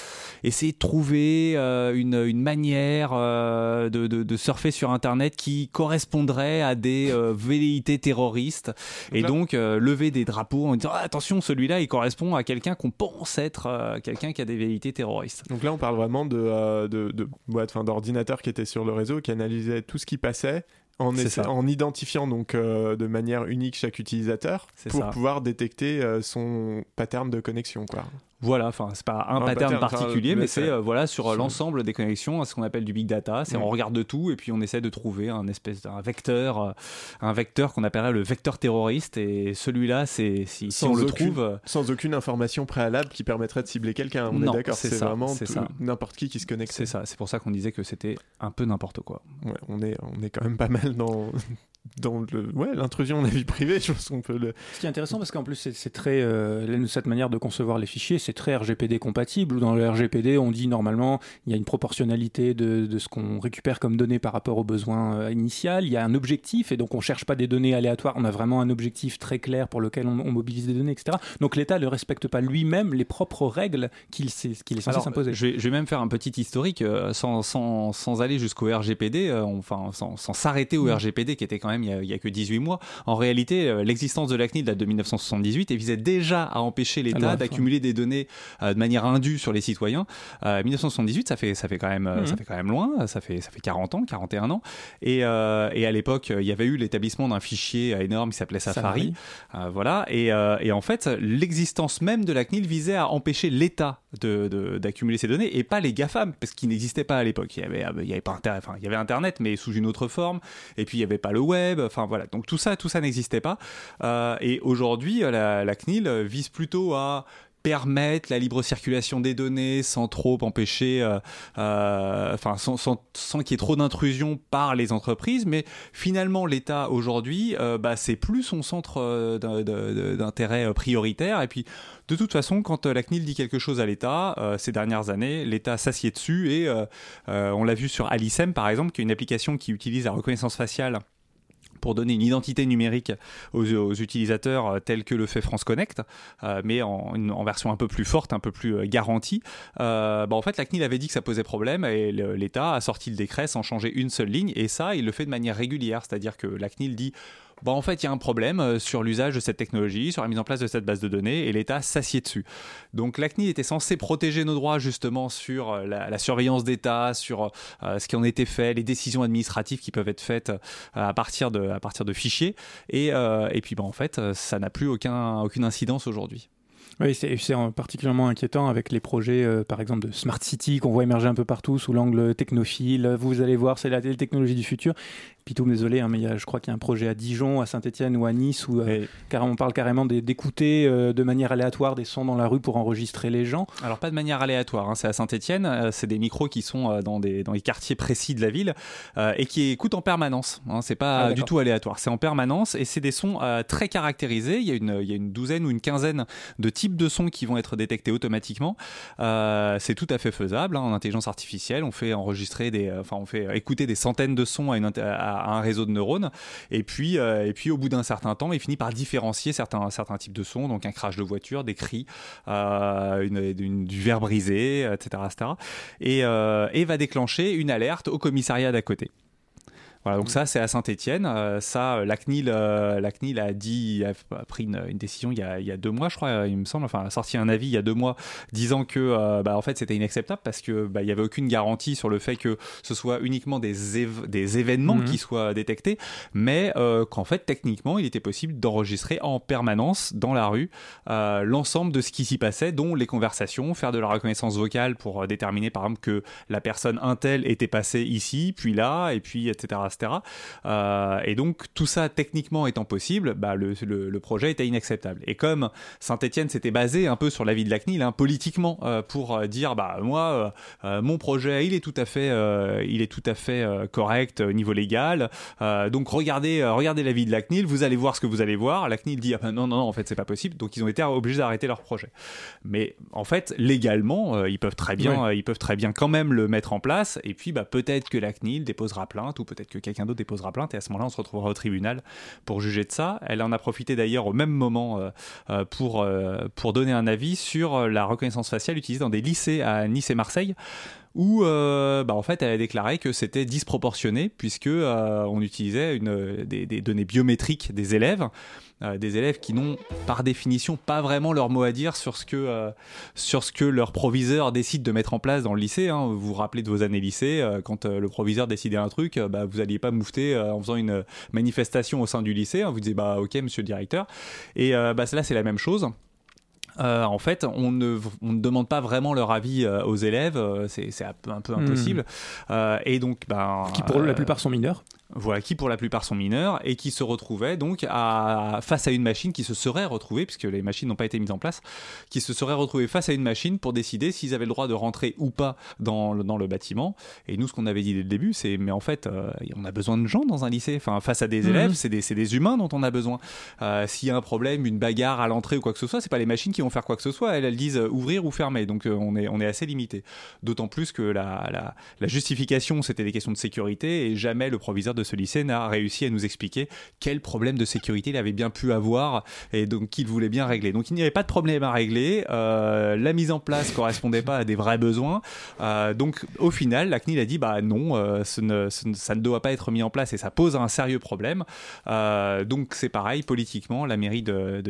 essayer de trouver une, une manière de, de- de surfer sur internet qui correspondrait à des velléités terroristes et donc lever des drapeaux en disant Ah, attention celui-là il correspond à quelqu'un qu'on pense être quelqu'un qui a des terroristes. Donc là, on parle vraiment de, euh, de, de boîtes, enfin d'ordinateurs qui étaient sur le réseau, qui analysaient tout ce qui passait en, essa- identifiant donc euh, de manière unique chaque utilisateur C'est pour ça. pouvoir détecter euh, son pattern de connexion. Quoi. Voilà, enfin c'est pas un Un pattern particulier, mais c'est euh, voilà sur euh, l'ensemble des connexions, ce qu'on appelle du big data. C'est Mm. on regarde de tout et puis on essaie de trouver un espèce d'un vecteur, euh, un vecteur qu'on appellerait le vecteur terroriste. Et celui-là, c'est si, si on le trouve, sans aucune information préalable qui permettrait de cibler quelqu'un. On Non, est d'accord, c'est vraiment n'importe qui qui se connecte. c'est ça. C'est pour ça qu'on disait que c'était un peu n'importe quoi. Ouais, on est, on est quand même pas mal dans, dans le, ouais, l'intrusion de la vie privée. Je pense qu'on peut le. Ce qui est intéressant parce qu'en plus c'est- c'est très euh, cette manière de concevoir les fichiers c'est très RGPD compatible où dans le RGPD on dit normalement il y a une proportionnalité de, de ce qu'on récupère comme données par rapport aux besoins euh, initial il y a un objectif et donc on cherche pas des données aléatoires on a vraiment un objectif très clair pour lequel on, on mobilise des données etc donc l'État ne respecte pas lui-même les propres règles qu'il qu'il est censé Alors, s'imposer Je vais, je vais même faire un petit historique euh, sans, sans, sans aller jusqu'au RGPD, euh, enfin sans, sans s'arrêter au Mm. RGPD qui était quand même il y a, a que 18 mois. En réalité, euh, l'existence de la CNIL date de 1978 et visait déjà à empêcher l'État d'accumuler des données euh, de manière indue sur les citoyens. Euh, 1978, ça fait, ça fait quand même, euh, Mhm. ça fait quand même loin. Ça fait, ça fait 40 ans, 41 ans. Et, euh, et à l'époque, il y avait eu l'établissement d'un fichier énorme qui s'appelait Safari. Euh, voilà. Et, euh, et en fait, l'existence même de la CNIL visait à empêcher l'État de- de- d'accumuler ces données et pas les GAFAM, parce qu'ils n'existaient pas à l'époque. Il y avait, euh, pas Internet, enfin, il y avait Internet, mais sous une autre forme. Et puis il y avait pas le web. Enfin voilà. Donc tout ça, tout ça n'existait pas. Euh, et aujourd'hui, euh, la, CNIL vise plutôt à permettre la libre circulation des données sans trop empêcher, euh, euh, enfin sans, sans, qu'il y ait trop d'intrusion par les entreprises, mais finalement l'État aujourd'hui, euh, bah, c'est plus son centre d'intérêt prioritaire. Et puis de toute façon, quand la CNIL dit quelque chose à l'État, ces dernières années, l'État s'assied dessus et on l'a vu sur Alicem par exemple, qui est une application qui utilise la reconnaissance faciale pour donner une identité numérique aux, utilisateurs euh, tel que le fait France Connect, euh, mais en, version un peu plus forte, un peu plus euh, garantie. Bah, en fait, la CNIL avait dit que ça posait problème et l'État a sorti le décret sans changer une seule ligne et ça, il le fait de manière régulière, c'est-à-dire que la CNIL dit Bon, en fait, il y a un problème euh, sur l'usage de cette technologie, sur la mise en place de cette base de données, et l'État s'assied dessus. Donc, la CNIL était censée protéger nos droits justement sur euh, la, la surveillance d'État, sur euh, ce qui en était fait, les décisions administratives qui peuvent être faites à partir de, fichiers. Et, puis, bah, en fait, ça n'a plus aucun, aucune incidence aujourd'hui. Oui, c'est c'est en- particulièrement inquiétant avec les projets, par exemple, de Smart City qu'on voit émerger un peu partout sous l'angle technophile. Vous allez voir, c'est la technologie du futur. Pitou, désolé, hein, mais y a, je crois qu'il y a un projet à Dijon, à Saint-Etienne ou à Nice où euh, carrément, on parle carrément d'écouter euh, de manière aléatoire des sons dans la rue pour enregistrer les gens. Alors pas de manière aléatoire, hein, c'est à Saint-Etienne, c'est des micros qui sont euh, dans, des, dans les quartiers précis de la ville euh, et qui écoutent en permanence. Hein, c'est pas Ah, du tout aléatoire, c'est en permanence et c'est des sons euh, très caractérisés. Il y, a une, il y a une douzaine ou une quinzaine de types de sons qui vont être détectés automatiquement. Euh, c'est tout à fait faisable hein, en intelligence artificielle. On fait enregistrer des, euh, enfin on fait écouter des centaines de sons à, une, inté- un réseau de neurones et puis et puis au bout d'un certain temps, il finit par différencier certains certains types de sons, donc un crash de voiture, des cris, euh, du verre brisé, etc., etc. Et, euh, et va déclencher une alerte au commissariat d'à côté. Voilà, donc ça c'est à Saint-Etienne. ça, euh, la CNIL, euh, la CNIL a dit, a, pris une, une décision il y, a, il y a deux mois, je crois, il me semble, enfin a sorti un avis il y a deux mois disant que, euh, bah, en fait, c'était inacceptable parce que bah, il y avait aucune garantie sur le fait que ce soit uniquement des, des événements Mhm. qui soient détectés, mais euh, qu'en fait, techniquement, il était possible d'enregistrer en permanence dans la rue euh, l'ensemble de ce qui s'y passait, dont les conversations, faire de la reconnaissance vocale pour euh, déterminer, par exemple, que la personne un tel était passée ici, puis là, et puis etc. etc. Euh, et donc tout ça techniquement étant possible, bah, le, le- le projet était inacceptable. Et comme Saint-Etienne s'était basé un peu sur l'avis de la CNIL, hein, politiquement, euh, pour euh, dire bah moi mon projet il est tout à fait il est tout à fait correct au niveau légal. Donc regardez regardez l'avis de la CNIL, vous allez voir ce que vous allez voir. La CNIL dit ah ben non non non en fait c'est pas possible. Donc ils ont été obligés d'arrêter leur projet. Mais en fait légalement ils peuvent très bien ils peuvent très bien quand même le mettre en place. Et puis bah peut-être que la CNIL déposera plainte ou peut-être que quelqu'un d'autre déposera plainte et à ce moment-là on se retrouvera au tribunal pour juger de ça. Elle en a profité d'ailleurs au même moment euh, euh, pour euh, pour donner un avis sur la reconnaissance faciale utilisée dans des lycées à Nice et Marseille où euh, bah, en fait elle a déclaré que c'était disproportionné puisque euh, on utilisait des, données biométriques des élèves euh, des élèves qui n'ont par définition pas vraiment leur mot à dire sur ce que, leur proviseur décide de mettre en place dans le lycée. hein. Vous vous rappelez de vos années lycée, quand le proviseur décidait un truc, bah, vous n'alliez pas moufter en faisant une manifestation au sein du lycée. hein. Vous disiez bah ok monsieur le directeur. Et bah, là c'est la même chose. Euh, en fait, on ne, on ne demande pas vraiment leur avis euh, aux élèves, euh, c'est un peu, un peu impossible. Euh, et donc, ben, Qui pour euh, la plupart sont mineurs. Voilà, qui pour la plupart sont mineurs et qui se retrouvaient donc à, face à une machine qui se serait retrouvée, puisque les machines n'ont pas été mises en place, qui se seraient retrouvés face à une machine pour décider s'ils avaient le droit de rentrer ou pas dans le, dans le bâtiment. Et nous, ce qu'on avait dit dès le début, c'est mais en fait, euh, on a besoin de gens dans un lycée. Enfin, face à des Mhm. élèves, c'est des, des humains dont on a besoin. Euh, S'il y a un problème, une bagarre à l'entrée ou quoi que ce soit, c'est pas les machines qui vont faire quoi que ce soit. Elles, elles disent euh, ouvrir ou fermer. Donc euh, on est, on est assez limité. D'autant plus que la, la, la justification, c'était des questions de sécurité et jamais le proviseur de- ce lycée n'a réussi à nous expliquer quel problème de sécurité il avait bien pu avoir et donc qu'il voulait bien régler. Donc il n'y avait pas de problème à régler, euh, la mise en place correspondait pas à des vrais besoins. Euh, donc au final, la CNIL a dit bah non, euh, ça ne doit pas être mis en place et ça pose un sérieux problème. Donc c'est pareil, politiquement, la mairie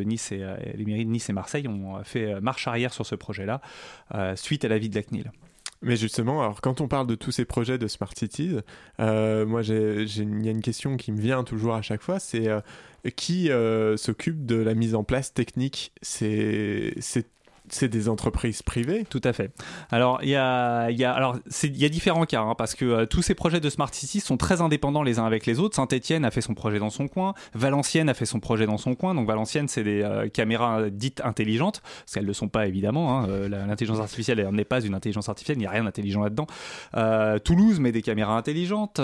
Nice et les mairies de Nice et Marseille ont fait marche arrière sur ce projet-là suite à l'avis de la CNIL. Mais justement, alors quand on parle de tous ces projets de Smart Cities, euh, moi il y a une question qui me vient toujours à chaque fois, c'est euh, qui euh, s'occupe de la mise en place technique? C'est, des entreprises privées Tout à fait. Alors, il y a, y a, y a différents cas, hein, parce que euh, tous ces projets de Smart City sont très indépendants les uns avec les autres. Saint-Etienne a fait son projet dans son coin, Valenciennes a fait son projet dans son coin. Donc, Valenciennes, c'est des euh, caméras dites intelligentes, parce qu'elles ne le sont pas évidemment. hein. Euh, L'intelligence artificielle elle n'est pas une intelligence artificielle, il n'y a rien d'intelligent là-dedans. Toulouse met des caméras intelligentes.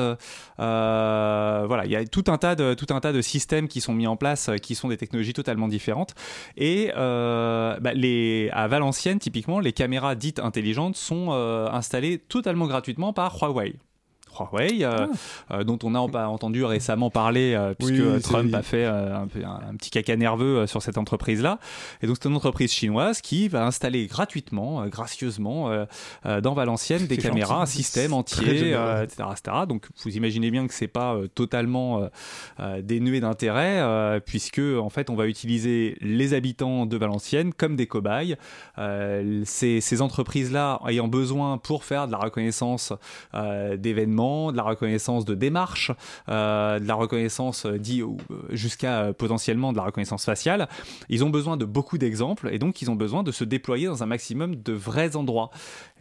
Voilà, il y a tout un tas de tout un tas de systèmes qui sont mis en place, qui sont des technologies totalement différentes. Et bah, les, à Valenciennes, typiquement, les caméras dites intelligentes sont euh, installées totalement gratuitement par Huawei. Huawei, euh, euh, dont on a en- entendu récemment parler, euh, puisque Oui, Trump a fait euh, un, peu- un- un petit caca nerveux euh, sur cette entreprise-là. Et donc c'est une entreprise chinoise qui va installer gratuitement, euh, gracieusement, euh, euh, dans Valenciennes des caméras, gentil. un système entier, euh, etc., etc. Donc vous imaginez bien que c'est pas euh, totalement euh, euh, dénué d'intérêt, euh, puisque en fait on va utiliser les habitants de Valenciennes comme des cobayes. Euh, ces, ces entreprises-là ayant besoin pour faire de la reconnaissance euh, de la reconnaissance de démarches, euh, de la reconnaissance euh, dit euh, jusqu'à potentiellement de la reconnaissance faciale, ils ont besoin de beaucoup d'exemples et donc ils ont besoin de se déployer dans un maximum de vrais endroits.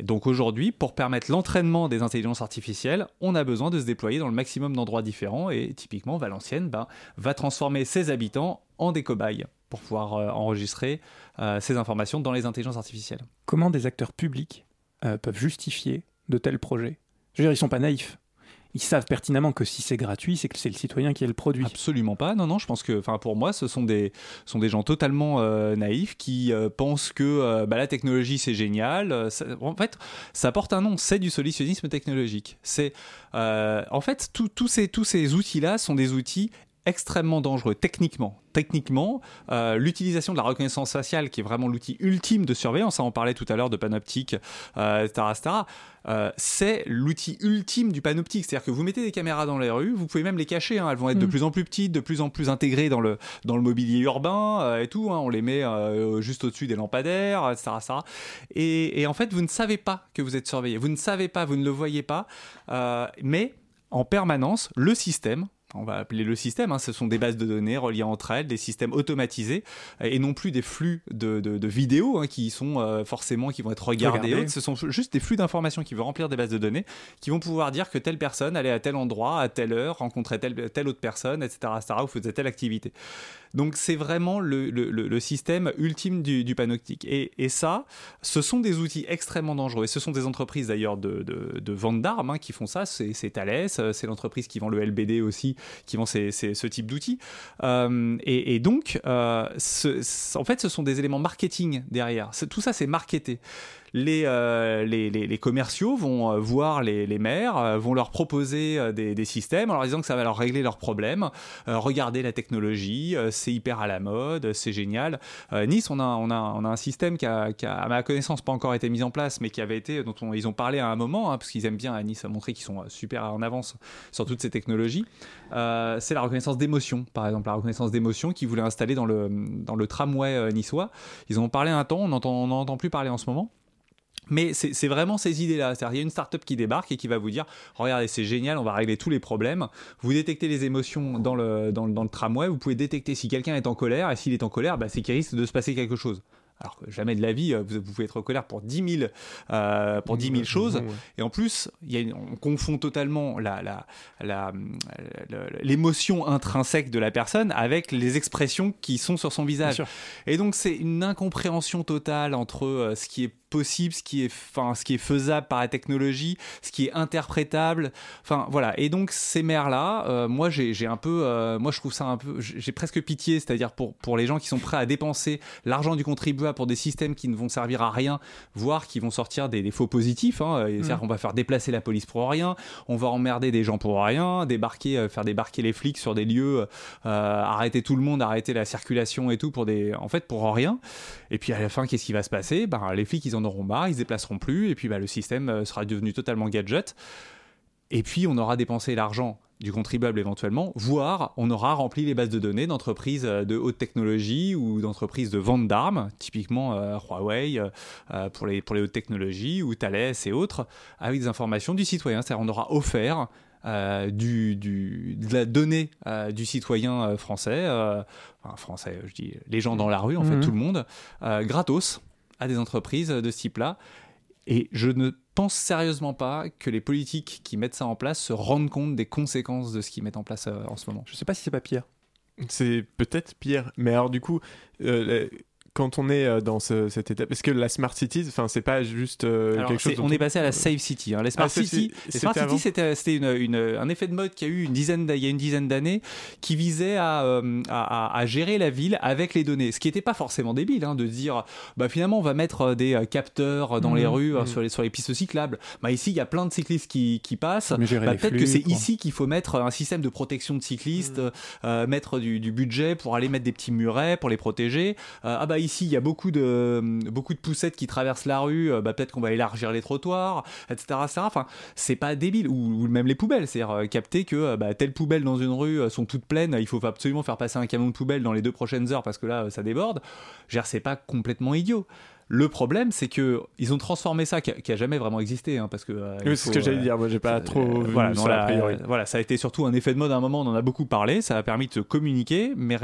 Donc aujourd'hui, pour permettre l'entraînement des intelligences artificielles, on a besoin de se déployer dans le maximum d'endroits différents et typiquement Valenciennes ben, va transformer ses habitants en des cobayes pour pouvoir enregistrer ces informations dans les intelligences artificielles. Comment des acteurs publics peuvent justifier de tels projets? Je veux dire, ils sont pas naïfs. Ils savent pertinemment que si c'est gratuit, c'est que c'est le citoyen qui est le produit. Absolument pas. Non, non, je pense que, enfin, pour moi, ce sont des, sont des gens totalement euh, naïfs qui euh, pensent que euh, bah, la technologie c'est génial. En fait, ça porte un nom. C'est du solutionnisme technologique. C'est, en fait, tous ces, tous ces outils-là sont des outils extrêmement dangereux techniquement. Techniquement, euh, l'utilisation de la reconnaissance faciale, qui est vraiment l'outil ultime de surveillance, hein, on parlait tout à l'heure de panoptique, euh, etc., etc., euh, c'est l'outil ultime du panoptique. C'est-à-dire que vous mettez des caméras dans les rues, vous pouvez même les cacher, hein, elles vont être de Mm. plus en plus petites, de plus en plus intégrées dans le, dans le mobilier urbain euh, et tout, hein, on les met euh, juste au-dessus des lampadaires, etc., etc. Et, et en fait, vous ne savez pas que vous êtes surveillé, vous ne savez pas, vous ne le voyez pas, mais en permanence, le système, on va appeler le système, hein, ce sont des bases de données reliées entre elles, des systèmes automatisés, euh, et non plus des flux de, de- de vidéos hein, qui sont euh, forcément, qui vont être regardés. Ce sont juste des flux d'informations qui vont remplir des bases de données, qui vont pouvoir dire que telle personne allait à tel endroit, à telle heure, rencontrait telle, telle autre personne, etc., etc., ou faisait telle activité. Donc c'est vraiment le, le- système ultime du, du panoptique. Et, et ça, ce sont des outils extrêmement dangereux. Et ce sont des entreprises d'ailleurs de, de- de vente d'armes hein, qui font ça. C'est c'est Thales, euh, c'est l'entreprise qui vend le LBD aussi, qui vend ces- ce type d'outils. Euh, et, donc, euh, en fait, ce sont des éléments marketing derrière. Tout ça, c'est marketé. Les, euh, les, commerciaux vont euh, voir les, maires, euh, vont leur proposer des, systèmes en leur disant que ça va leur régler leurs problèmes. Euh, regardez la technologie, c'est hyper à la mode, c'est génial. Nice, on a, un système qui a, à ma connaissance, pas encore été mis en place, mais qui avait été, dont on- ils ont parlé à un moment, hein, parce qu'ils aiment bien à Nice montrer qu'ils sont super en avance sur toutes ces technologies. C'est la reconnaissance d'émotion, par exemple, la reconnaissance d'émotion qu'ils voulaient installer dans le, tramway niçois. Ils ont parlé un temps, on n'en entend plus parler en ce moment. Mais c'est vraiment ces idées-là. C'est-à-dire, il y a une startup qui débarque et qui va vous dire Regardez, c'est génial, on va régler tous les problèmes. Vous détectez les émotions dans le, dans le, dans le tramway, vous pouvez détecter si quelqu'un est en colère, et s'il est en colère, bah, c'est qu'il risque de se passer quelque chose. Alors que jamais de la vie, euh, vous, vous pouvez être en colère pour 10 000, euh, pour 10 000 choses. ouais. Et en plus, y a une- on confond totalement la, la, la- la- l'émotion intrinsèque de la personne avec les expressions qui sont sur son visage. Et donc, c'est une incompréhension totale entre euh, ce qui est possible, ce qui est, enfin, ce qui est faisable par la technologie, ce qui est interprétable. Enfin, voilà. Et donc, ces maires-là, euh, moi, j'ai un peu, euh, moi, je trouve ça un peu, j'ai presque pitié, c'est-à-dire pour, pour les gens qui sont prêts à dépenser l'argent du contribuable pour des systèmes qui ne vont servir à rien, voire qui vont sortir des, des faux positifs. Hein. Et C'est-à-dire qu'on va faire déplacer la police pour rien, on va emmerder des gens pour rien, débarquer, euh, faire débarquer les flics sur des lieux, arrêter tout le monde, arrêter la circulation et tout pour des, en fait, pour rien. Et puis à la fin, qu'est-ce qui va se passer? Ben, Les flics, ils en auront marre, ils se déplaceront plus, et puis ben, le système euh, sera devenu totalement gadget. Et puis on aura dépensé l'argent du contribuable éventuellement, voire on aura rempli les bases de données d'entreprises euh, de haute technologie ou d'entreprises de vente d'armes, typiquement euh, Huawei euh, pour, les, pour les hautes technologies ou Thales et autres, avec des informations du citoyen. C'est-à-dire on aura offert euh, du, du- de la donnée du citoyen français, enfin français, je dis les gens dans la rue, en fait Mhm. tout le monde, gratos à des entreprises de ce type-là. Et je ne pense sérieusement pas que les politiques qui mettent ça en place se rendent compte des conséquences de ce qu'ils mettent en place euh, en ce moment. Je sais pas si c'est pas pire. C'est peut-être pire. Mais alors, du coup, euh, quand on est euh, dans ce- cette étape, parce que la Smart Cities, enfin, c'est pas juste euh, Alors, quelque chose. dont on est passé à la Safe City. hein. Smart Ah, City, City, Smart c'était City, c'était une- une- un effet de mode qui a eu une dizaine, il y a une dizaine d'années, qui visait à, euh, à, à- gérer la ville avec les données. Ce qui n'était pas forcément débile, hein, de dire, bah finalement, on va mettre des capteurs dans les Mhm, rues, mhm. sur les sur les pistes cyclables. Bah ici, il y a plein de cyclistes qui, qui passent. Bah, peut-être que c'est ici qu'il faut mettre un système de protection de cyclistes, euh, mettre du, du budget pour aller mettre des petits murets pour les protéger. Ah bah ici il y a beaucoup de beaucoup de poussettes qui traversent la rue, euh, bah peut-être qu'on va élargir les trottoirs, etc. Enfin c'est pas débile ou, même les poubelles, c'est-à-dire euh, capter que euh, bah, telles poubelles dans une rue euh, sont toutes pleines, il faut absolument faire passer un camion de poubelle dans les deux prochaines heures parce que là euh, ça déborde. C'est pas complètement idiot. Le problème, c'est que ils ont transformé ça, qui a, qui a jamais vraiment existé, hein, parce que. euh, Oui, c'est ce que j'allais euh, dire. Moi, j'ai pas ça- trop euh, vu voilà, ça, non, là, a priori. euh, voilà, ça a été surtout un effet de mode à un moment, on en a beaucoup parlé, ça a permis de se communiquer, mais,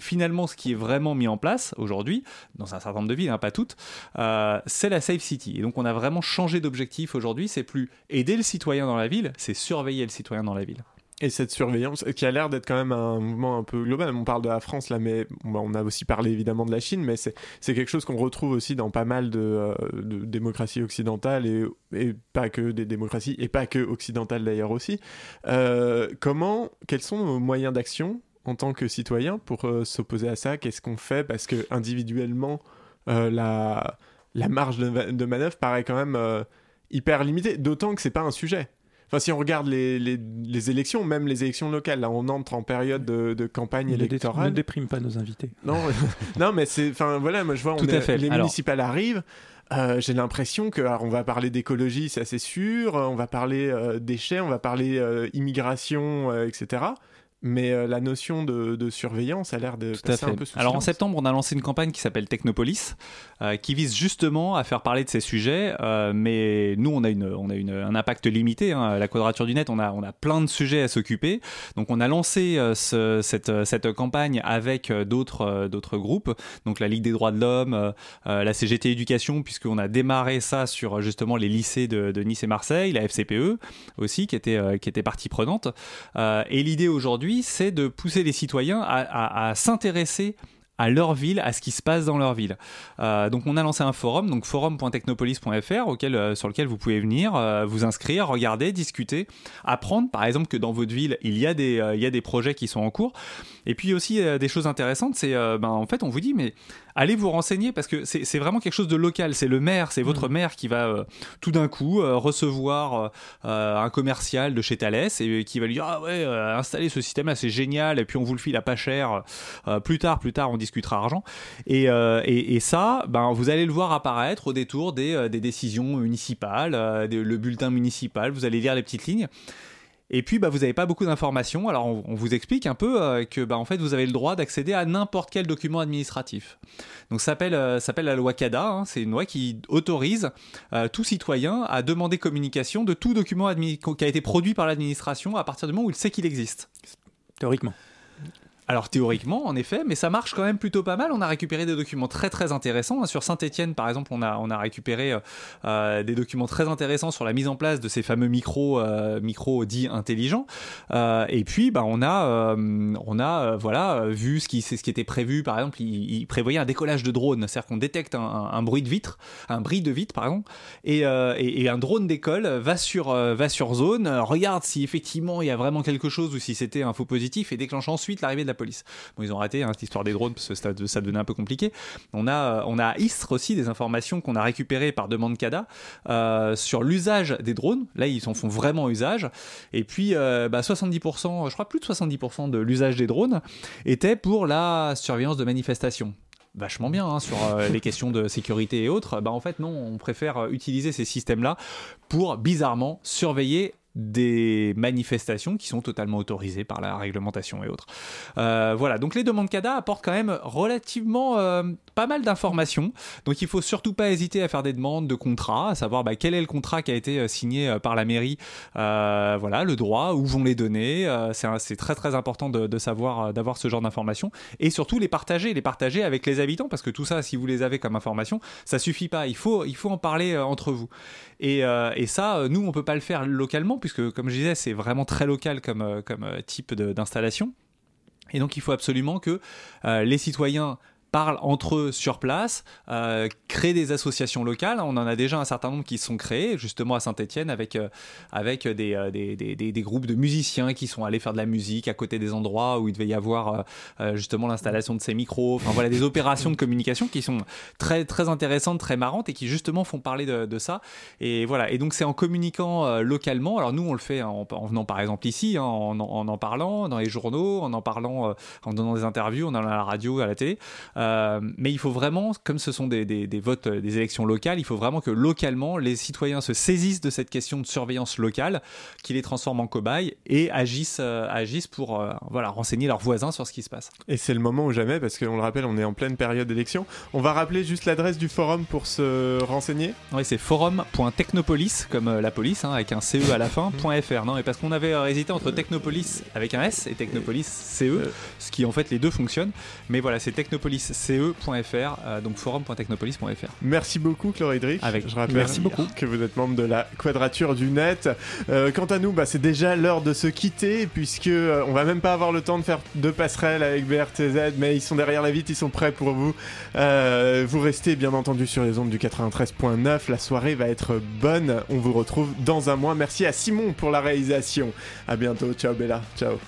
finalement, ce qui est vraiment mis en place aujourd'hui, dans un certain nombre de villes, hein, pas toutes, euh, c'est la Safe City. Et donc, on a vraiment changé d'objectif aujourd'hui, c'est plus aider le citoyen dans la ville, c'est surveiller le citoyen dans la ville. Et cette surveillance, qui a l'air d'être quand même un mouvement un peu global. On parle de la France là, mais on a aussi parlé évidemment de la Chine, mais c'est quelque chose qu'on retrouve aussi dans pas mal de, euh, démocraties occidentales et, pas que des démocraties, et pas que occidentales d'ailleurs aussi. Euh, comment, quels sont nos moyens d'action en tant que citoyen pour euh, s'opposer à ça? Qu'est-ce qu'on fait? Parce que individuellement, la, marge de, de manœuvre paraît quand même hyper limitée, d'autant que c'est pas un sujet. Enfin, si on regarde les, les, les élections, même les élections locales, là, on entre en période de, de campagne Ne, dé- ne électorale. déprime pas nos invités. Non, non, mais c'est, enfin voilà, moi je vois, on Tout à est- fait. les Alors- municipales arrivent. euh, j'ai l'impression que alors, on va parler d'écologie, ça c'est sûr. euh, On va parler euh, déchets, on va parler euh, immigration, etc. Mais euh, la notion de, de surveillance a l'air de Tout à fait. un peu sous Alors en septembre, on a lancé une campagne qui s'appelle Technopolis, euh, qui vise justement à faire parler de ces sujets. euh, mais nous, on a, une, on a une, un impact limité. hein. La Quadrature du Net, on a, on a plein de sujets à s'occuper. Donc on a lancé ce- cette, cette campagne avec d'autres d'autres groupes, donc la Ligue des droits de l'homme, la CGT Éducation, puisqu'on a démarré ça sur justement les lycées de, de Nice et Marseille, la FCPE aussi, qui était, qui était partie prenante. Et l'idée aujourd'hui, c'est de pousser les citoyens à, s'intéresser à leur ville, à ce qui se passe dans leur ville. Euh, donc on a lancé un forum, donc forum.technopolis.fr, euh, sur lequel vous pouvez venir, euh, vous inscrire, regarder, discuter, apprendre par exemple que dans votre ville, il y a des, projets qui sont en cours. Et puis aussi des choses intéressantes, c'est ben, en fait on vous dit mais allez vous renseigner parce que c'est vraiment quelque chose de local, c'est le maire, c'est votre maire qui va euh, tout d'un coup euh, recevoir euh, un commercial de chez Thales et qui va lui dire ah ouais installer ce système là c'est génial et puis on vous le file à pas cher plus tard plus tard on discutera argent. Et, et, et ça ben vous allez le voir apparaître au détour des, des décisions municipales des- le bulletin municipal. Vous allez lire les petites lignes et puis, bah, vous n'avez pas beaucoup d'informations. Alors, on, vous explique un peu euh, que, bah, en fait, vous avez le droit d'accéder à n'importe quel document administratif. Donc, ça s'appelle, euh, la loi CADA. hein. C'est une loi qui autorise euh, tout citoyen à demander communication de tout document qui a été produit par l'administration à partir du moment où il sait qu'il existe. Théoriquement. Alors théoriquement, en effet, mais ça marche quand même plutôt pas mal. On a récupéré des documents très très intéressants. Sur Saint-Etienne, par exemple, on a, on a récupéré euh, euh, des documents très intéressants sur la mise en place de ces fameux micros, euh, dits intelligents. Et puis, bah, on a, on a voilà, vu ce qui, ce qui était prévu. Par exemple, il, prévoyait un décollage de drone, c'est-à-dire qu'on détecte un, bruit de vitre, un bris de vitre, pardon, et, et, et un drone décolle, va sur, va sur zone, regarde si effectivement il y a vraiment quelque chose ou si c'était un faux positif et déclenche ensuite l'arrivée de la police. Ils ont raté hein, cette histoire des drones parce que ça, ça devenait un peu compliqué. On a, on a à Istres aussi des informations qu'on a récupérées par demande CADA euh, sur l'usage des drones. Là, ils en font vraiment usage. Et puis, euh, bah, 70%, je crois plus de 70% de l'usage des drones était pour la surveillance de manifestations vachement bien hein, sur euh, les questions de sécurité et autres, bah en fait non, on préfère utiliser ces systèmes-là pour bizarrement surveiller des manifestations qui sont totalement autorisées par la réglementation et autres. Euh, voilà, donc les demandes CADA apportent quand même relativement euh, pas mal d'informations. Donc il faut surtout pas hésiter à faire des demandes de contrat, à savoir bah, quel est le contrat qui a été euh, signé par la mairie, voilà, le droit, où vont les donner. Euh, c'est très très important de, savoir, d'avoir ce genre d'informations et surtout les partager, les partager avec les habitants parce que tout ça, si vous les avez comme information, ça suffit pas. Il faut, il faut en parler entre vous. Et, et ça, nous, on peut pas le faire localement puisque, comme je disais, c'est vraiment très local comme, euh, euh, type d'installation. Et donc il faut absolument que euh, les citoyens parlent entre eux sur place, euh, créent des associations locales. On en a déjà un certain nombre qui sont créés, justement à Saint-Etienne, avec, euh, avec des, euh, des, des- des- des groupes de musiciens qui sont allés faire de la musique à côté des endroits où il devait y avoir euh, justement l'installation de ces micros. Enfin voilà, des opérations de communication qui sont très, très intéressantes, très marrantes et qui justement font parler de, ça. Et voilà, et donc c'est en communiquant localement. Alors nous, on le fait en, en venant par exemple ici, hein, en, en en parlant dans les journaux, en en parlant, en donnant des interviews, en allant à la radio, à la télé. Euh, mais il faut vraiment, comme ce sont des, des- des votes, euh, des élections locales, il faut vraiment que localement, les citoyens se saisissent de cette question de surveillance locale, qui les transforme en cobayes et agissent, euh, agissent pour euh, voilà, renseigner leurs voisins sur ce qui se passe. Et c'est le moment ou jamais, parce qu'on le rappelle, on est en pleine période d'élection. On va rappeler juste l'adresse du forum pour se renseigner. Oui, c'est forum.technopolis, comme la police, hein, avec un CE à la fin, .fr. Non, mais parce qu'on avait hésité entre Technopolis avec un S et Technopolis CE, ce qui en fait les deux fonctionnent. Mais voilà, c'est technopolisce.fr, euh, donc forum.technopolis.fr. Merci beaucoup, Chloridric. Avec Je rappelle Merci beaucoup. que vous êtes membre de la Quadrature du Net. Euh, quant à nous, bah, c'est déjà l'heure de se quitter, puisque euh, on va même pas avoir le temps de faire deux passerelles avec BRTZ, mais ils sont derrière la vitre, ils sont prêts pour vous. Euh, vous restez bien entendu sur les ondes du 93.9. La soirée va être bonne. On vous retrouve dans un mois. Merci à Simon pour la réalisation. À bientôt. Ciao Bella. Ciao.